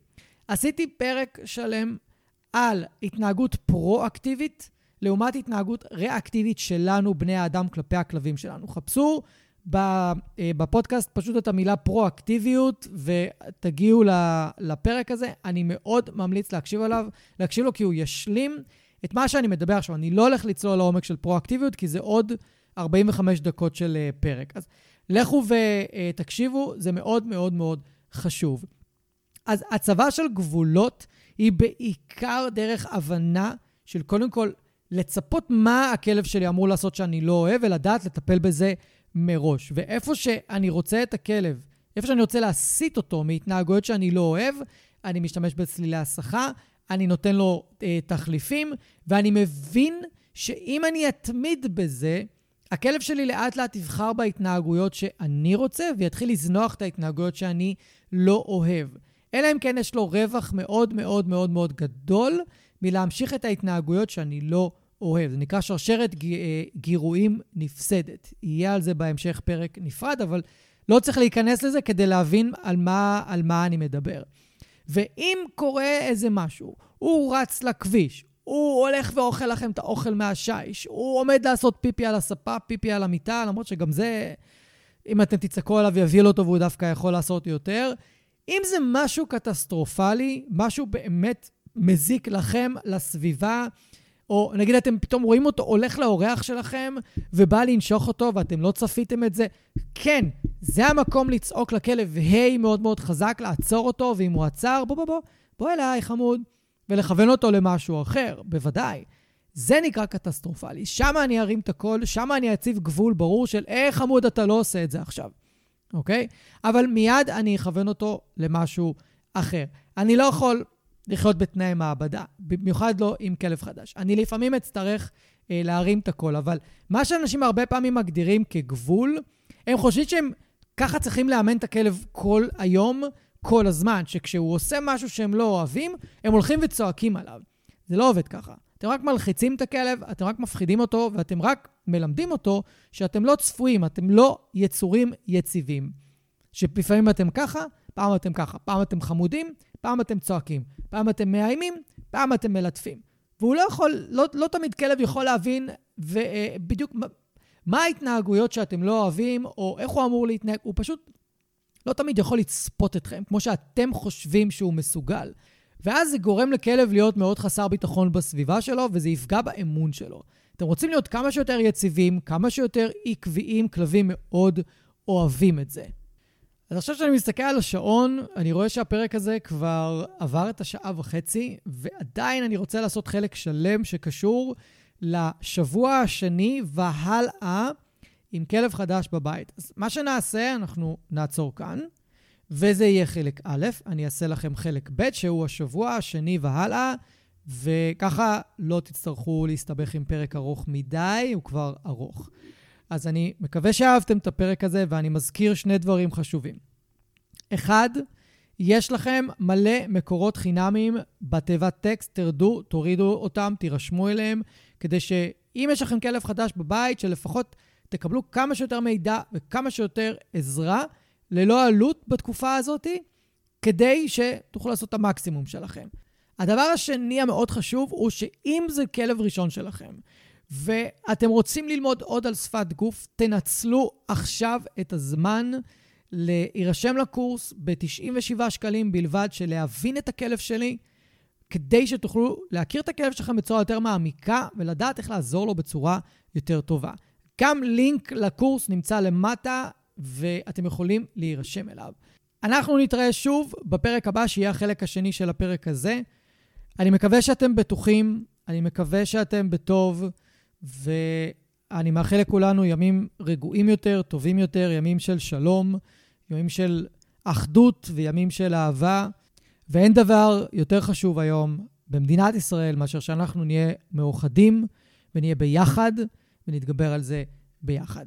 עשיתי פרק שלם על התנהגות פרואקטיבית לעומת התנהגות ריאקטיבית שלנו, בני האדם, כלפי הכלבים שלנו. חפשו בפודקאסט פשוט את המילה פרואקטיביות ותגיעו לפרק הזה. אני מאוד ממליץ להקשיב עליו, להקשיב לו כי הוא ישלים את מה שאני מדבר עכשיו. אני לא הולך לצלול לעומק של פרואקטיביות, כי זה עוד 45 דקות של אה, פרק. אז לכו ותקשיבו, זה מאוד מאוד מאוד חשוב. אז הצבה של גבולות היא בעיקר דרך הבנה של קודם כל לצפות מה הכלב שלי אמור לעשות שאני לא אוהב, ולדעת לטפל בזה מראש. ואיפה שאני רוצה את הכלב, איפה שאני רוצה להסיט אותו מהתנהגויות שאני לא אוהב, אני משתמש בצלילי הסחה, אני נותן לו אה, תחליפים, ואני מבין שאם אני אתמיד בזה, הכלב שלי לאט לאט יבחר בהתנהגויות שאני רוצה, ויתחיל לזנוח את ההתנהגויות שאני לא אוהב. אלא אם כן יש לו רווח מאוד מאוד מאוד מאוד גדול מלהמשיך את ההתנהגויות שאני לא אוהב. זה נקרא שרשרת אה, גירויים נפסדת. יהיה על זה בהמשך פרק נפרד, אבל לא צריך להיכנס לזה כדי להבין על מה, על מה אני מדבר. ואם קורה איזה משהו, הוא רץ לכביש, הוא הולך ואוכל לכם את האוכל מהשיש, הוא עומד לעשות פיפי על הספה, פיפי על המיטה, למרות שגם זה, אם אתם תצעקו עליו, יבהיל אותו והוא דווקא יכול לעשות יותר. אם זה משהו קטסטרופלי, משהו באמת מזיק לכם, לסביבה, או נגיד אתם פתאום רואים אותו הולך לאורח שלכם ובא לנשוך אותו ואתם לא צפיתם את זה, כן, זה המקום לצעוק לכלב, היי מאוד מאוד חזק, לעצור אותו, ואם הוא עצר, בוא בוא בוא, בוא אליי חמוד, ולכוון אותו למשהו אחר, בוודאי. זה נקרא קטסטרופלי. שם אני ארים את הקול, שם אני אציב גבול ברור של, אה, חמוד, אתה לא עושה את זה עכשיו, אוקיי? אבל מיד אני אכוון אותו למשהו אחר. אני לא יכול לחיות בתנאי מעבדה, במיוחד לא עם כלב חדש. אני לפעמים אצטרך אה, להרים את הקול, אבל מה שאנשים הרבה פעמים מגדירים כגבול, הם חושבים שהם ככה צריכים לאמן את הכלב כל היום, כל הזמן, שכשהוא עושה משהו שהם לא אוהבים, הם הולכים וצועקים עליו. זה לא עובד ככה. אתם רק מלחיצים את הכלב, אתם רק מפחידים אותו, ואתם רק מלמדים אותו שאתם לא צפויים, אתם לא יצורים יציבים. שלפעמים אתם ככה, פעם אתם ככה, פעם אתם חמודים, פעם אתם צועקים, פעם אתם מאיימים, פעם אתם מלטפים. והוא לא יכול, לא, לא תמיד כלב יכול להבין בדיוק מה ההתנהגויות שאתם לא אוהבים, או איך הוא אמור להתנהג. הוא פשוט לא תמיד יכול לצפות אתכם, כמו שאתם חושבים שהוא מסוגל. ואז זה גורם לכלב להיות מאוד חסר ביטחון בסביבה שלו, וזה יפגע באמון שלו. אתם רוצים להיות כמה שיותר יציבים, כמה שיותר עקביים, כלבים מאוד אוהבים את זה. אז עכשיו שאני מסתכל על השעון, אני רואה שהפרק הזה כבר עבר את השעה וחצי, ועדיין אני רוצה לעשות חלק שלם שקשור לשבוע השני והלאה עם כלב חדש בבית. אז מה שנעשה, אנחנו נעצור כאן, וזה יהיה חלק א', אני אעשה לכם חלק ב', שהוא השבוע השני והלאה, וככה לא תצטרכו להסתבך עם פרק ארוך מדי, הוא כבר ארוך. אז אני מקווה שאהבתם את הפרק הזה, ואני מזכיר שני דברים חשובים. אחד, יש לכם מלא מקורות חינמיים בתיבת טקסט, תרדו, תורידו אותם, תירשמו אליהם, כדי שאם יש לכם כלב חדש בבית, שלפחות תקבלו כמה שיותר מידע וכמה שיותר עזרה, ללא עלות בתקופה הזאת, כדי שתוכלו לעשות את המקסימום שלכם. הדבר השני המאוד חשוב הוא שאם זה כלב ראשון שלכם, ואתם רוצים ללמוד עוד על שפת גוף, תנצלו עכשיו את הזמן להירשם לקורס ב-97 שקלים בלבד, של להבין את הכלב שלי, כדי שתוכלו להכיר את הכלב שלכם בצורה יותר מעמיקה ולדעת איך לעזור לו בצורה יותר טובה. גם לינק לקורס נמצא למטה ואתם יכולים להירשם אליו. אנחנו נתראה שוב בפרק הבא, שיהיה החלק השני של הפרק הזה. אני מקווה שאתם בטוחים, אני מקווה שאתם בטוב, ואני מאחל לכולנו ימים רגועים יותר, טובים יותר, ימים של שלום, ימים של אחדות וימים של אהבה. ואין דבר יותר חשוב היום במדינת ישראל מאשר שאנחנו נהיה מאוחדים ונהיה ביחד ונתגבר על זה ביחד.